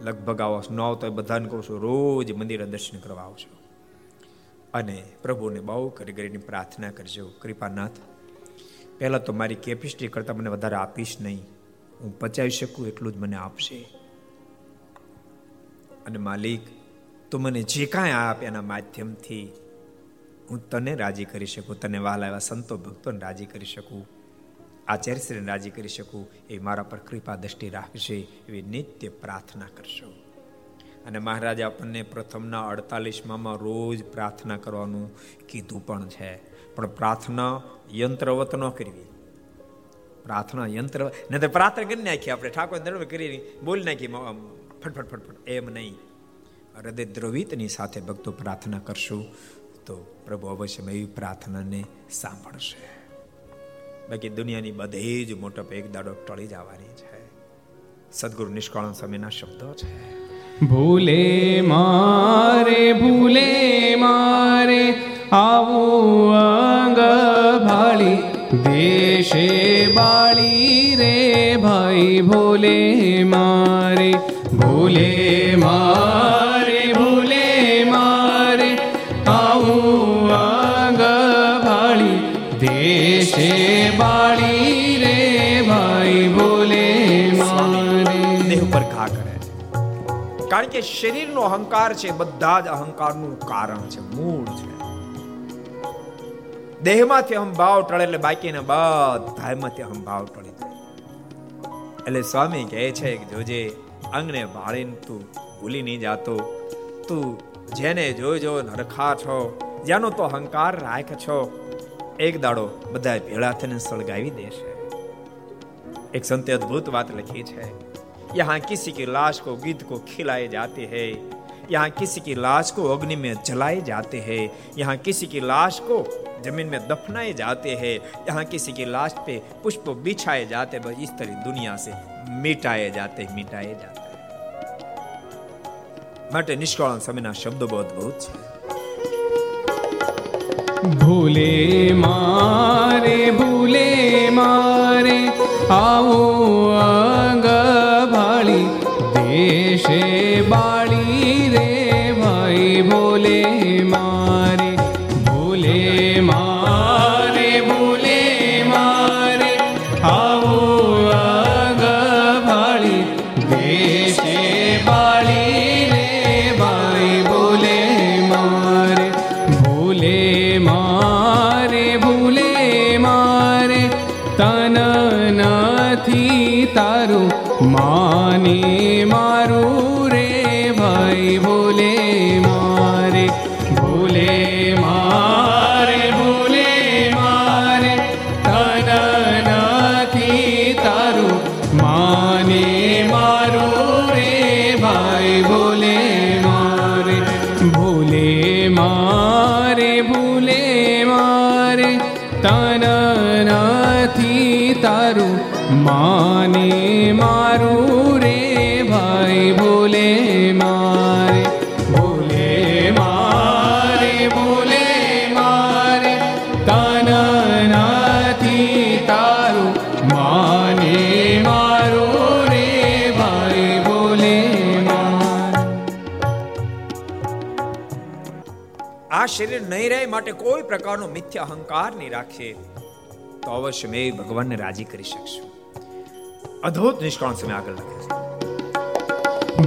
લગભગ આવો ન આવતો બધાને કહું છું, રોજ મંદિરે દર્શન કરવા આવશો અને પ્રભુને બહુ કરી કરીને પ્રાર્થના કરજો. કૃપાનાથ, પહેલાં તો મારી કેપેસિટી કરતાં મને વધારે આપીશ નહીં. હું પચાવી શકું એટલું જ મને આપશે. અને માલિક, તું મને જે કાંઈ આપ એના માધ્યમથી, હું તને રાજી કરી શકું, તને વહાલા એવા સંતો ભક્તોને રાજી કરી શકું. આચાર્યશ્રીને રાજી કરી શકું એ મારા પર કૃપા દ્રષ્ટિ રાખશે એવી નિત્ય પ્રાર્થના કરશો. અને મહારાજ આપણને પ્રથમના અડતાલીસમાં રોજ પ્રાર્થના કરવાનું કીધું પણ છે. પણ પ્રાર્થના યંત્રવત ન કરવી. પ્રાર્થના યંત્ર નહીં તો પ્રાર્થના કરી નાખી આપણે. ઠાકોર કરી બોલી નાખી ફટફટ ફટફટ એમ નહીં. હૃદય દ્રવિતની સાથે ભક્તો પ્રાર્થના કરશું તો પ્રભુ અવશ્ય એવી પ્રાર્થનાને સાંભળશે. બાકી દુનિયાની બધે જ મોટપ એક દાડો ટળી જવાની છે. સદગુરુ નિષ્કાળ સમયના શબ્દો છે. ભૂલે મારે ભૂલે મારે, આવું અંગ ભાળી, દેશે બાળી રે ભાઈ, ભોલે મારે, ભૂલે મારે કારણ કે શરીરનો અહંકાર છે, બધા જ અહંકારનું કારણ છે, મૂળ છે. દેહમાંથી અહંભાવ ટળે એટલે બાકીના બધામાંથી અહંભાવ ટળી જાય. એટલે સ્વામી કહે છે કે, જોજે અંગને ભાળીને તું ભૂલી નહીં જાતો. તું જેને જોજો, નરખા છો જેનો તો અહંકાર રાખ છો, એક દાડો બધા ભેળા થઈને સળગાવી દેશે. એક સંતે અદ્ભુત વાત લખી છે. यहाँ किसी की लाश को गिद्ध को खिलाए जाते हैं यहाँ किसी की लाश को अग्नि में जलाए जाते हैं यहाँ किसी की लाश को जमीन में दफनाए जाते हैं यहाँ किसी की लाश पे पुष्प बिछाए जाते बस इस तरह दुनिया से मिटाए जाते मिटाए जाते માટે નિષ્કાળ સમયના શબ્દો બહુ અદભુત છે ભૂલે મારે ભૂલે મારે આવું અંગ માટે કોઈ પ્રકારનો મિથ્યા અહંકાર નહીં રાખે, તો અવશ્ય મેં ભગવાનને રાજી કરી શકશું. અદ્ભુત નિષ્કાળ સમય આગળ લખે છે.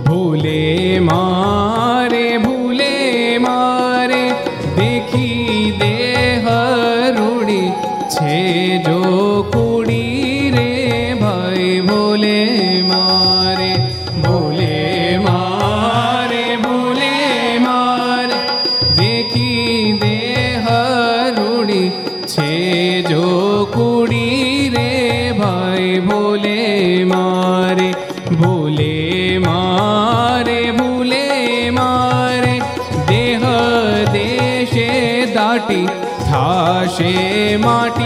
ભૂલે મારે ભૂલે મારે, દેખી દેહ રૂડી છે જો કુડી થાશે માટી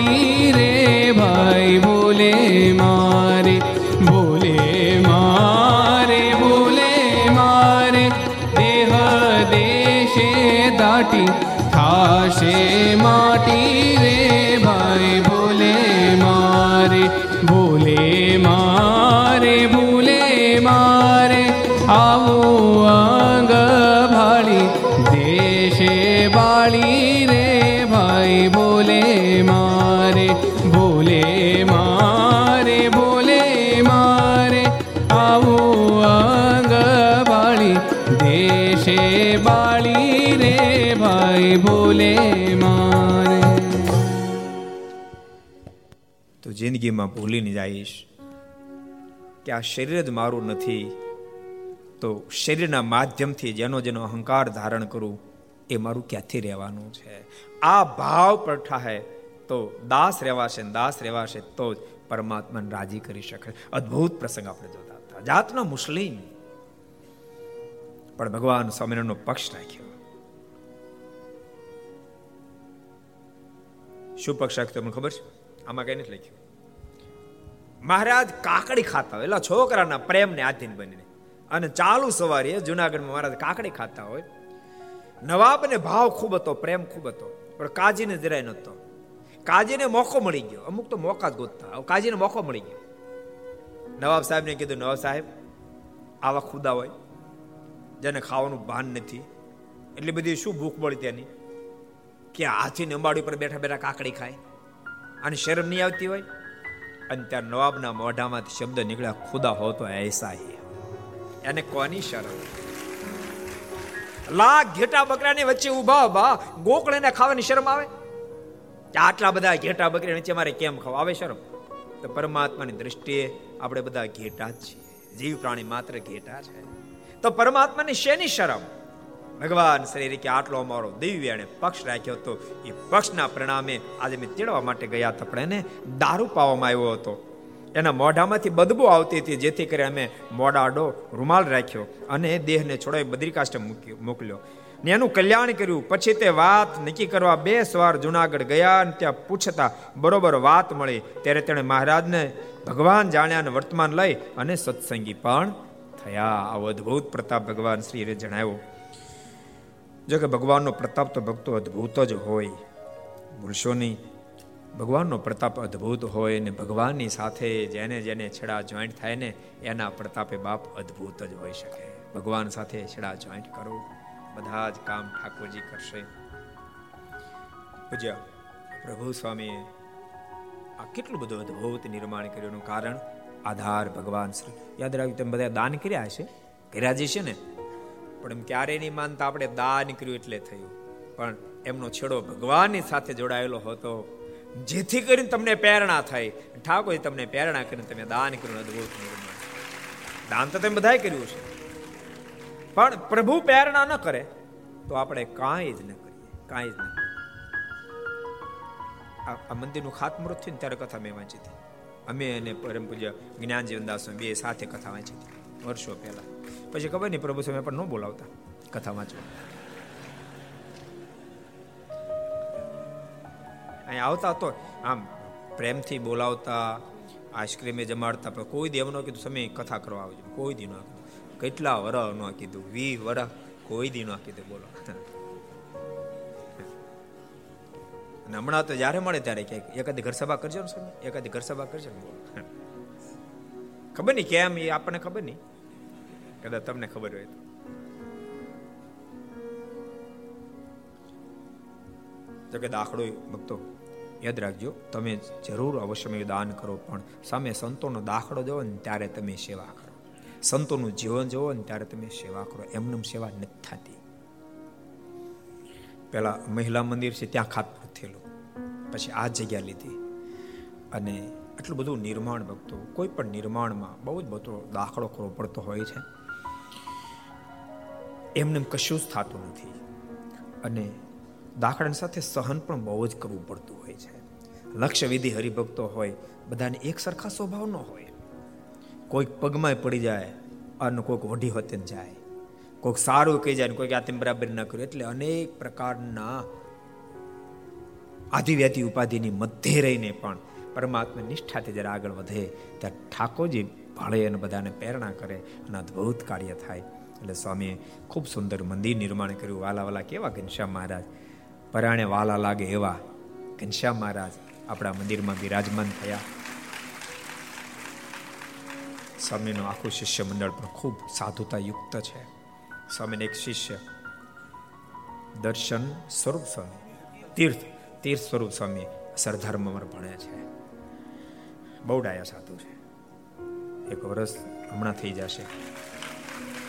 જિંદગીમાં ભૂલીને જઈશ. કે આ શરીર જ મારું નથી, તો શરીરના માધ્યમથી જેનો જેનો અહંકાર ધારણ કરું, એ મારું ક્યાંથી રહેવાનું છે? આ ભાવ પ્રઠાહે તો દાસ રહેવાશે દાસ રહેવાશે તો જ પરમાત્માને રાજી કરી શકે. અદ્ભુત પ્રસંગ આપણે જોતા હતા. જાતનો મુસ્લિમ. પણ ભગવાન સ્વામિનારાયણનો પક્ષ રાખ્યો. શું પક્ષ રાખ્યો તમને ખબર છે? આમાં કઈ નથી લખ્યું. મહારાજ કાકડી ખાતા હોય. એટલે છોકરાના પ્રેમને આધીન બનીને. અને ચાલુ સવારે જુનાગઢમાં મહારાજ કાકડી ખાતા હોય. નવાબને ભાવ ખૂબ હતો, પ્રેમ ખૂબ હતો. પણ કાજીને જરાય નહોતો. કાજીને મોકો મળી ગયો. અમુક તો મોકા જ ગોતતા. કાજીને મોકો મળી ગયો. નવાબ સાહેબને કીધું, નવાબ સાહેબ, આવા ખુદા હોય, જેને ખાવાનું ભાન નથી. એટલી બધી શું ભૂખ મળી તેની? કે હાથીને અંબાડી પર બેઠા બેઠા કાકડી ખાય? અને શરમ નહીં આવતી હોય? અને ત્યાં નવાબના મોઢામાંથી શબ્દ નીકળ્યા, ખુદા હો તો એસા હી એને કોની શરમ. લાખ ઘેટા બકરાની વચ્ચે ઊભા ઊભા ગોકળીને ખાવાની શરમ આવે? કે આટલા બધા ઘેટા બકરી વચ્ચે મારે કેમ ખાવા? આવે શરમ? તો પરમાત્માની દ્રષ્ટિએ આપણે બધા ઘેટા જ છીએ. જીવ પ્રાણી માત્ર ઘેટા છે. તો પરમાત્માની શેની શરમ? ભગવાન શ્રી કે આટલો અમારો દિવ્ય એને પક્ષ રાખ્યો હતો. એ પક્ષના પરિણામે આજે મેં તેડવા માટે ગયા હતા, પણ એને દારૂ પાવામાં આવ્યો હતો. એના મોઢામાંથી બદબો આવતી હતી, જેથી કરી અમે મોડાડો રૂમાલ રાખ્યો અને દેહને છોડાવી બદ્રિકાષ્ટ મોકલ્યો. ને એનું કલ્યાણ કર્યું. પછી તે વાત નક્કી કરવા બે સવાર જુનાગઢ ગયા અને ત્યાં પૂછતા બરોબર વાત મળી. ત્યારે તેણે મહારાજને ભગવાન જાણ્યા અને વર્તમાન લઈ અને સત્સંગી પણ થયા. આવો અદભુત પ્રતાપ ભગવાન શ્રીએ જણાવ્યો. જો કે ભગવાનનો પ્રતાપ તો ભક્તો અદ્ભુત જ હોય. ભૂલશો નહીં ભગવાનનો પ્રતાપ અદ્ભુત હોય ને ભગવાનની સાથે જેને જેને છેડા જોઈન્ટ થાય ને એના પ્રતાપે બાપ અદ્ભુત જ હોઈ શકે. ભગવાન સાથે છેડા જોઈન્ટ કરો. બધા જ કામ ઠાકોરજી કરશે. પૂજ્ય પ્રભુ સ્વામીએ આ કેટલું બધું અદ્ભુત નિર્માણ કર્યું કારણ? આધાર ભગવાન શ્રી. યાદ રાખ્યું તેમ બધા દાન કર્યા હશે? કર્યા જ છે ને? પણ એમ ક્યારેય નહીં માનતા આપણે દાન કર્યું એટલે થયું. પણ એમનો છેડો ભગવાનની સાથે જોડાયેલો હતો. જેથી કરીને તમને પ્રેરણા થાય. ઠાકોર તમને પ્રેરણા કરીને તમે દાન કર્યું અદભુત દાન તો તમે બધાએ કર્યું છે. પણ પ્રભુ પ્રેરણા ન કરે તો આપણે કાંઈ જ ન કરીએ. કાંઈ જ ન આ મંદિરનું ખાતમુહૂર્ત થયું ત્યારે કથા મેં વાંચી હતી. અમે અને પરમ પૂજ્ય જ્ઞાનજીવનદાસ બે સાથે કથા વાંચી હતી. વર્ષો પહેલા. પછી ખબર નહીં, પ્રભુ સમય પણ ન બોલાવતા કથા વાંચવા. અહીં આવતા તો આમ પ્રેમથી બોલાવતા, આઈસ્ક્રીમે જમાડતા, પણ કોઈ દેવ ન કીધું સમય કથા કરવા આવજો. કોઈ દી ન કેટલા વર ન કીધું. વી વર કોઈ દી ન કીધું બોલો. અને હમણાં તો જ્યારે મળે ત્યારે ક્યાંક એકાદી ઘર સભા કરજો ને સમય એકાદી ઘર સભા કરજો ને બોલો. ખબર નહીં કેમ એ આપણને ખબર નહીં. કદાચ તમને ખબર હોય તો. કે દાખલો ભક્તો, યાદ રાખજો, તમે જરૂર અવશ્ય દાન કરો, પણ સામે સંતોનો દાખલો જોવો ને ત્યારે તમે સેવા કરો. સંતોનું જીવન જોવો ને ત્યારે તમે સેવા કરો. એમને સેવા નથી થતી. પેલા મહિલા મંદિર છે, ત્યાં ખાતપુર થયેલું. પછી આ જગ્યા લીધી. અને આટલું બધું નિર્માણ ભક્તો, કોઈ પણ નિર્માણમાં બહુ જ બધો દાખલો કરવો પડતો હોય છે. એમને કશું જ થતું નથી. અને દાખલાની સાથે સહન પણ બહુ જ કરવું પડતું હોય છે. લક્ષ્ય વિધિ હરિભક્તો હોય, બધાને એક સરખા સ્વભાવ ન હોય. કોઈક પગમાં પડી જાય, અને કોઈક વઢી હોતે જાય. કોઈક સારું કહી જાય કોઈક આ બરાબર ન કર્યું એટલે અનેક પ્રકારના આધિવ્યાધિ ઉપાધિની મધ્યે રહીને પણ પરમાત્મા નિષ્ઠાથી જ્યારે આગળ વધે, ત્યારે ઠાકોરજી ભળે અને બધાને પ્રેરણા કરે અને અદ્ભુત કાર્ય થાય. એટલે સ્વામીએ ખૂબ સુંદર મંદિર નિર્માણ કર્યું. વાલા કેવા ઘનશ્યામ મહારાજ? પરાણે વાલા લાગે એવા ઘનશ્યામ મહારાજ આપણા મંદિરમાં બિરાજમાન થયા. સ્વામીનું આખું શિષ્ય મંડળ પણ ખૂબ સાધુતા યુક્ત છે. સ્વામીને એક શિષ્ય, દર્શન સ્વરૂપ સ્વામી, તીર્થ તીર્થ સ્વરૂપ સ્વામી સરદારમાં ભણે છે. બહુ ડાયા સાધુ છે. એક વર્ષ હમણાં થઈ જશે.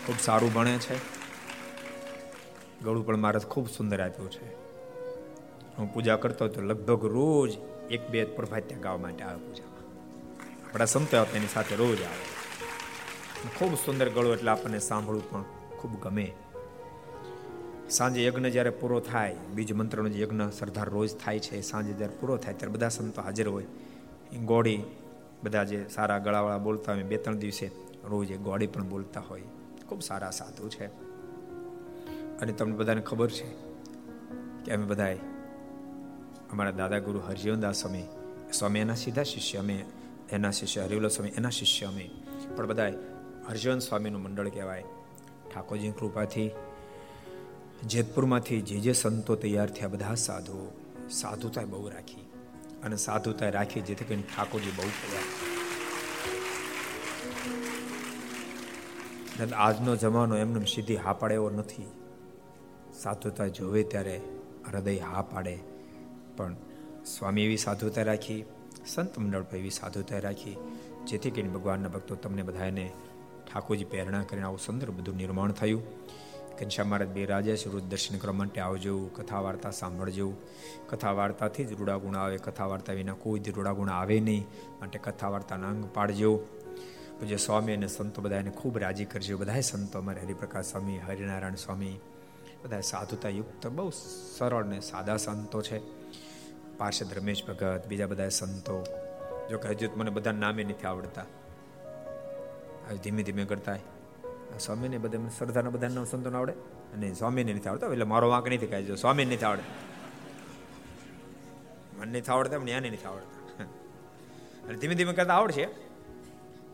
ખૂબ સારું ભણે છે. ગળું પણ મારે ખૂબ સુંદર આપ્યું છે. હું પૂજા કરતો તો લગભગ રોજ એક બે પ્રભાત્યા ગાવા માટે આવે પૂજામાં. આપણા સંતો તેની સાથે રોજ આવે. ખૂબ સુંદર ગળો એટલે આપણને સાંભળવું પણ ખૂબ ગમે. સાંજે યજ્ઞ જ્યારે પૂરો થાય, બીજ મંત્રનો જે યજ્ઞ સરદાર રોજ થાય છે, સાંજે જ્યારે પૂરો થાય, ત્યારે બધા સંતો હાજર હોય. ગોળી બધા જે સારા ગળાવાળા બોલતા હોય, બે ત્રણ દિવસે રોજ એ ગોળી પણ બોલતા હોય. ખૂબ સારા સાધુ છે. અને તમને બધાને ખબર છે કે અમે બધાએ અમારા દાદા ગુરુ હરજીવનદાસ સ્વામી સ્વામી એના સીધા શિષ્ય, અમે એના શિષ્ય હરિવલો સ્વામી એના શિષ્ય અમે. પણ બધાએ હરજીવન સ્વામીનું મંડળ કહેવાય. ઠાકોરજી કૃપાથી જેતપુરમાંથી જે જે સંતો તૈયાર થયા, બધા સાધુઓ સાધુતા બહુ રાખી. અને સાધુતા રાખી જેથી કરીને ઠાકોરજી બહુ પડ્યા આજનો જમાનો એમને સીધી હા પાડે એવો નથી. સાધુતા જોવે ત્યારે હૃદય હા પાડે પણ સ્વામી એવી સાધુતા રાખી, સંત મંડળ એવી સાધુતા રાખી, જેથી કરીને ભગવાનના ભક્તો તમને બધાને ઠાકોરજી પ્રેરણા કરીને આવું સુંદર બધું નિર્માણ થયું. ઘનશ્યામ મહારાજ બે રાજા છે રોજ દર્શન કરવા માટે આવજો કથા વાર્તા સાંભળજો. કથા વાર્તાથી જ રૂડા ગુણ આવે કથા વાર્તા વિના કોઈ જ રૂડાગુણ આવે નહીં, માટે કથા વાર્તાના અંગ પાડજો. પૂજ્ય સ્વામી અને સંતો બધાને ખૂબ રાજી કરજો. બધા સંતો અમારે હરિપ્રકાશ સ્વામી, હરિનારાયણ સ્વામી બધા સાધુતા યુક્ત બહુ સરળ ને સાદા સંતો છે. પાર્ષદ રમેશ ભગત, બીજા બધા સંતો. જો કે હજુ મને બધા નામે નથી આવડતા. ધીમે ધીમે કરતા સ્વામીને બધા શ્રદ્ધાના બધા નામ સંતો આવડે અને સ્વામીને નથી આવડતા, એટલે મારો વાંક નથી કહે સ્વામી નથી આવડે, મને નથી આવડતા, પણ એને નથી આવડતા. અને ધીમે ધીમે કરતા આવડશે.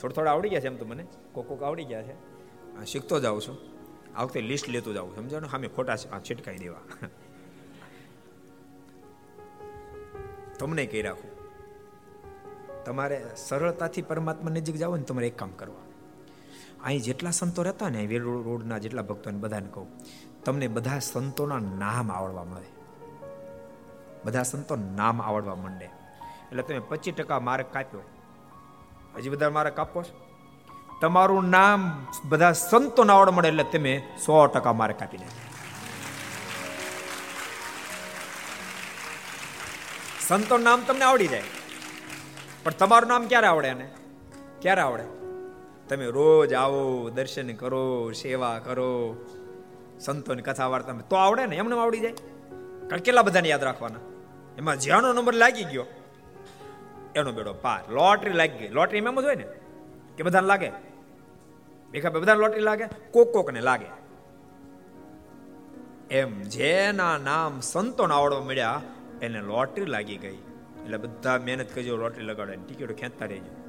થોડું થોડા આવડી ગયા છે એમ તો મને. કોક કોક આવડી ગયા છે. શીખતો જાઉં છું. આ વખતે લિસ્ટ લેતો જાઉં સમજો ને? સામે ખોટા છીટકાઈ દેવા. તમને કહી રાખું? તમારે સરળતાથી પરમાત્મા નજીક જાવ ને તમારે એક કામ કરવા. અહીં જેટલા સંતો રહેતા ને વેલ રોડના જેટલા ભક્તોને બધાને કહું, તમને બધા સંતોના નામ આવડવા મળે. બધા સંતો નામ આવડવા માંડે. એટલે તમે પચીસ ટકા માર્ગ કાપ્યો. હજી બધા માર્ગ કાપો છો? તમારું નામ બધા સંતો આવડવા મળે એટલે તમે સો ટકા માર્ગ કાપી લે સંતો નામ તમને આવડી જાય. પણ તમારું નામ ક્યારે આવડે એને ક્યારે આવડે? તમે રોજ આવો, દર્શન કરો, સેવા કરો, સંતોની કથા વાર્તા તો આવડે ને, એમને આવડી જાય. કારણ કેટલા બધાને યાદ રાખવાના? એમાં જ્યાંનો નંબર લાગી ગયો, એનો બેડો પાર. લોટરી લાગી ગઈ. લોટરી એમ જ હોય ને, કે બધાને લાગે? ભેખા બધાને લોટરી લાગે? કોક કોક ને લાગે. એમ જેના નામ સંતોને આવડવા મળ્યા, એને લોટરી લાગી ગઈ. એટલે બધા મહેનત કરજો, લોટરી લગાડે ટિકિટો ખેંચતા રહેજો.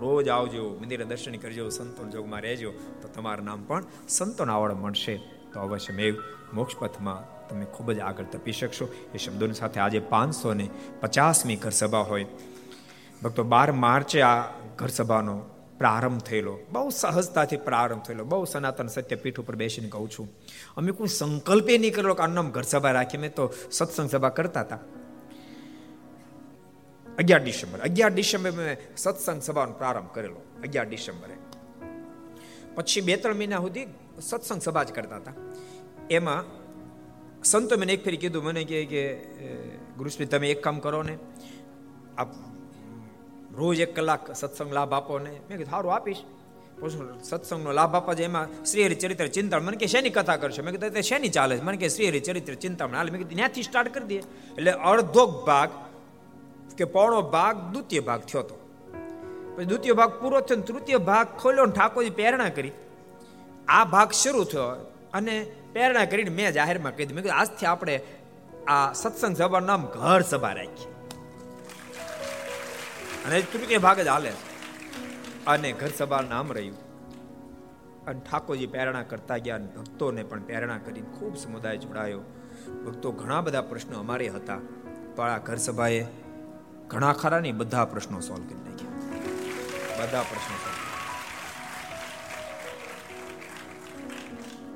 રોજ આવજો, મંદિરે દર્શન કરજો, સંતોન જોગમાં રહેજો, તો તમારું નામ પણ સંતોન આવડ મળશે. તો અવશ્ય મેં મોક્ષ પથમાં તમે ખૂબ જ આગળ તપી શકશો. એ શબ્દોની સાથે આજે પાંચસો ને પચાસમી ઘરસભા હોય. ભક્તો, બાર માર્ચે આ ઘરસભાનો પ્રારંભ થયેલો. બહુ સહજતાથી પ્રારંભ થયેલો. બહુ સનાતન સત્ય પીઠ ઉપર બેસીને કહું છું. અમે કોઈ સંકલ્પે નહીં કરેલો કે આનું નામ ઘર સભા રાખી મેં તો સત્સંગ સભા કરતા હતા. અગિયાર ડિસેમ્બર અગિયાર ડિસેમ્બર મેં સત્સંગ સભાનો પ્રારંભ કરેલો અગિયાર ડિસેમ્બરે પછી બે ત્રણ મહિના સુધી સત્સંગ સભા જ કરતા હતા એમાં સંતો મને એક ફેરી કીધું મને કે ગુરુશ્રી તમે એક કામ કરો ને આપ રોજ એક કલાક સત્સંગ લાભ આપો ને મેં કીધું સારું આપીશ સત્સંગનો લાભ આપવા છે એમાં શ્રી હરિ ચરિત્ર ચિંતા મને કે શેની કથા કરશો? મેં કીધું શેની ચાલે છે? મને કે શ્રી હરિ ચરિત્ર ચિંતા હાલ મેં કીધું, ત્યાંથી સ્ટાર્ટ કરી દઈએ. એટલે અડધો ભાગ કે પોણો ભાગ દ્વિતીય ભાગ થયો હતો. પછી દ્વિતીય ભાગ પૂરો થયો તૃતીય ભાગ ખોલ્યો ઠાકોરજી પ્રેરણા કરી. આ ભાગ શરૂ થયો અને પ્રેરણા કરીને મેં જાહેરમાં કહી દીધું. મેં કીધું, આજથી આપણે આ સત્સંગ સભા નામ ઘર સભા રાખી અને તૃતીય ભાગ જ હાલે અને ઘર સભા નામ રહ્યું. અને ઠાકોરજી પ્રેરણા કરતા ગયા અને ભક્તોને પણ પ્રેરણા કરી ખૂબ સમુદાય જોડાયો. ભક્તો ઘણા બધા પ્રશ્નો અમારે હતા. પણ આ ઘર સભાએ ઘણા ખરા નહીં બધા પ્રશ્નો સોલ્વ કરી નાખ્યા. બધા પ્રશ્નો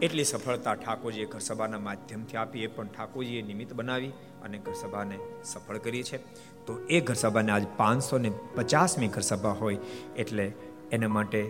એટલી સફળતા ઠાકોરજીએ ઘર સભાના માધ્યમથી આપી, એ પણ ઠાકોરજીએ નિમિત્ત બનાવી અને ઘર સભાને સફળ કરી છે તો એ ઘર સભાને આજ પાંચસો ને પચાસમી ઘર સભા હોય એટલે એના માટે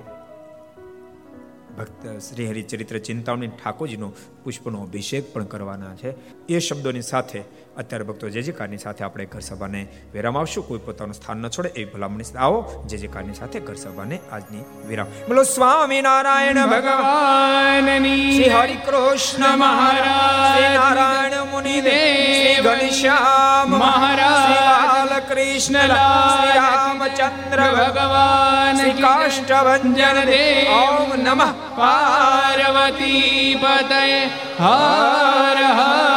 ભક્ત શ્રી હરિચરિત્ર ચિંતામણી ઠાકોરજીનો પુષ્પનો અભિષેક પણ કરવાના છે. એ શબ્દોની સાથે અત્યારે ભક્તો જે જે કારની સાથે આપણે ઘર સભાને વિરામ આવશું કોઈ પોતાનું સ્થાન ન છોડે એ ભલામણી આવો. જે જે કારની સાથે ઘર સભાને આજની વિરામ. બોલો સ્વામી નારાયણ ભગવાન શ્રી હરિ કૃષ્ણ મહારાજ. નારાયણ મુનિ શ્રી ઘનશ્યામ મહારાજ. કૃષ્ણ શ્રી રામચંદ્ર ભગવાન શ્રી કાષ્ટભન દેવ ઓમ નમઃ. પાર્વતી પતય. હર હર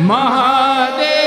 મહાદેવ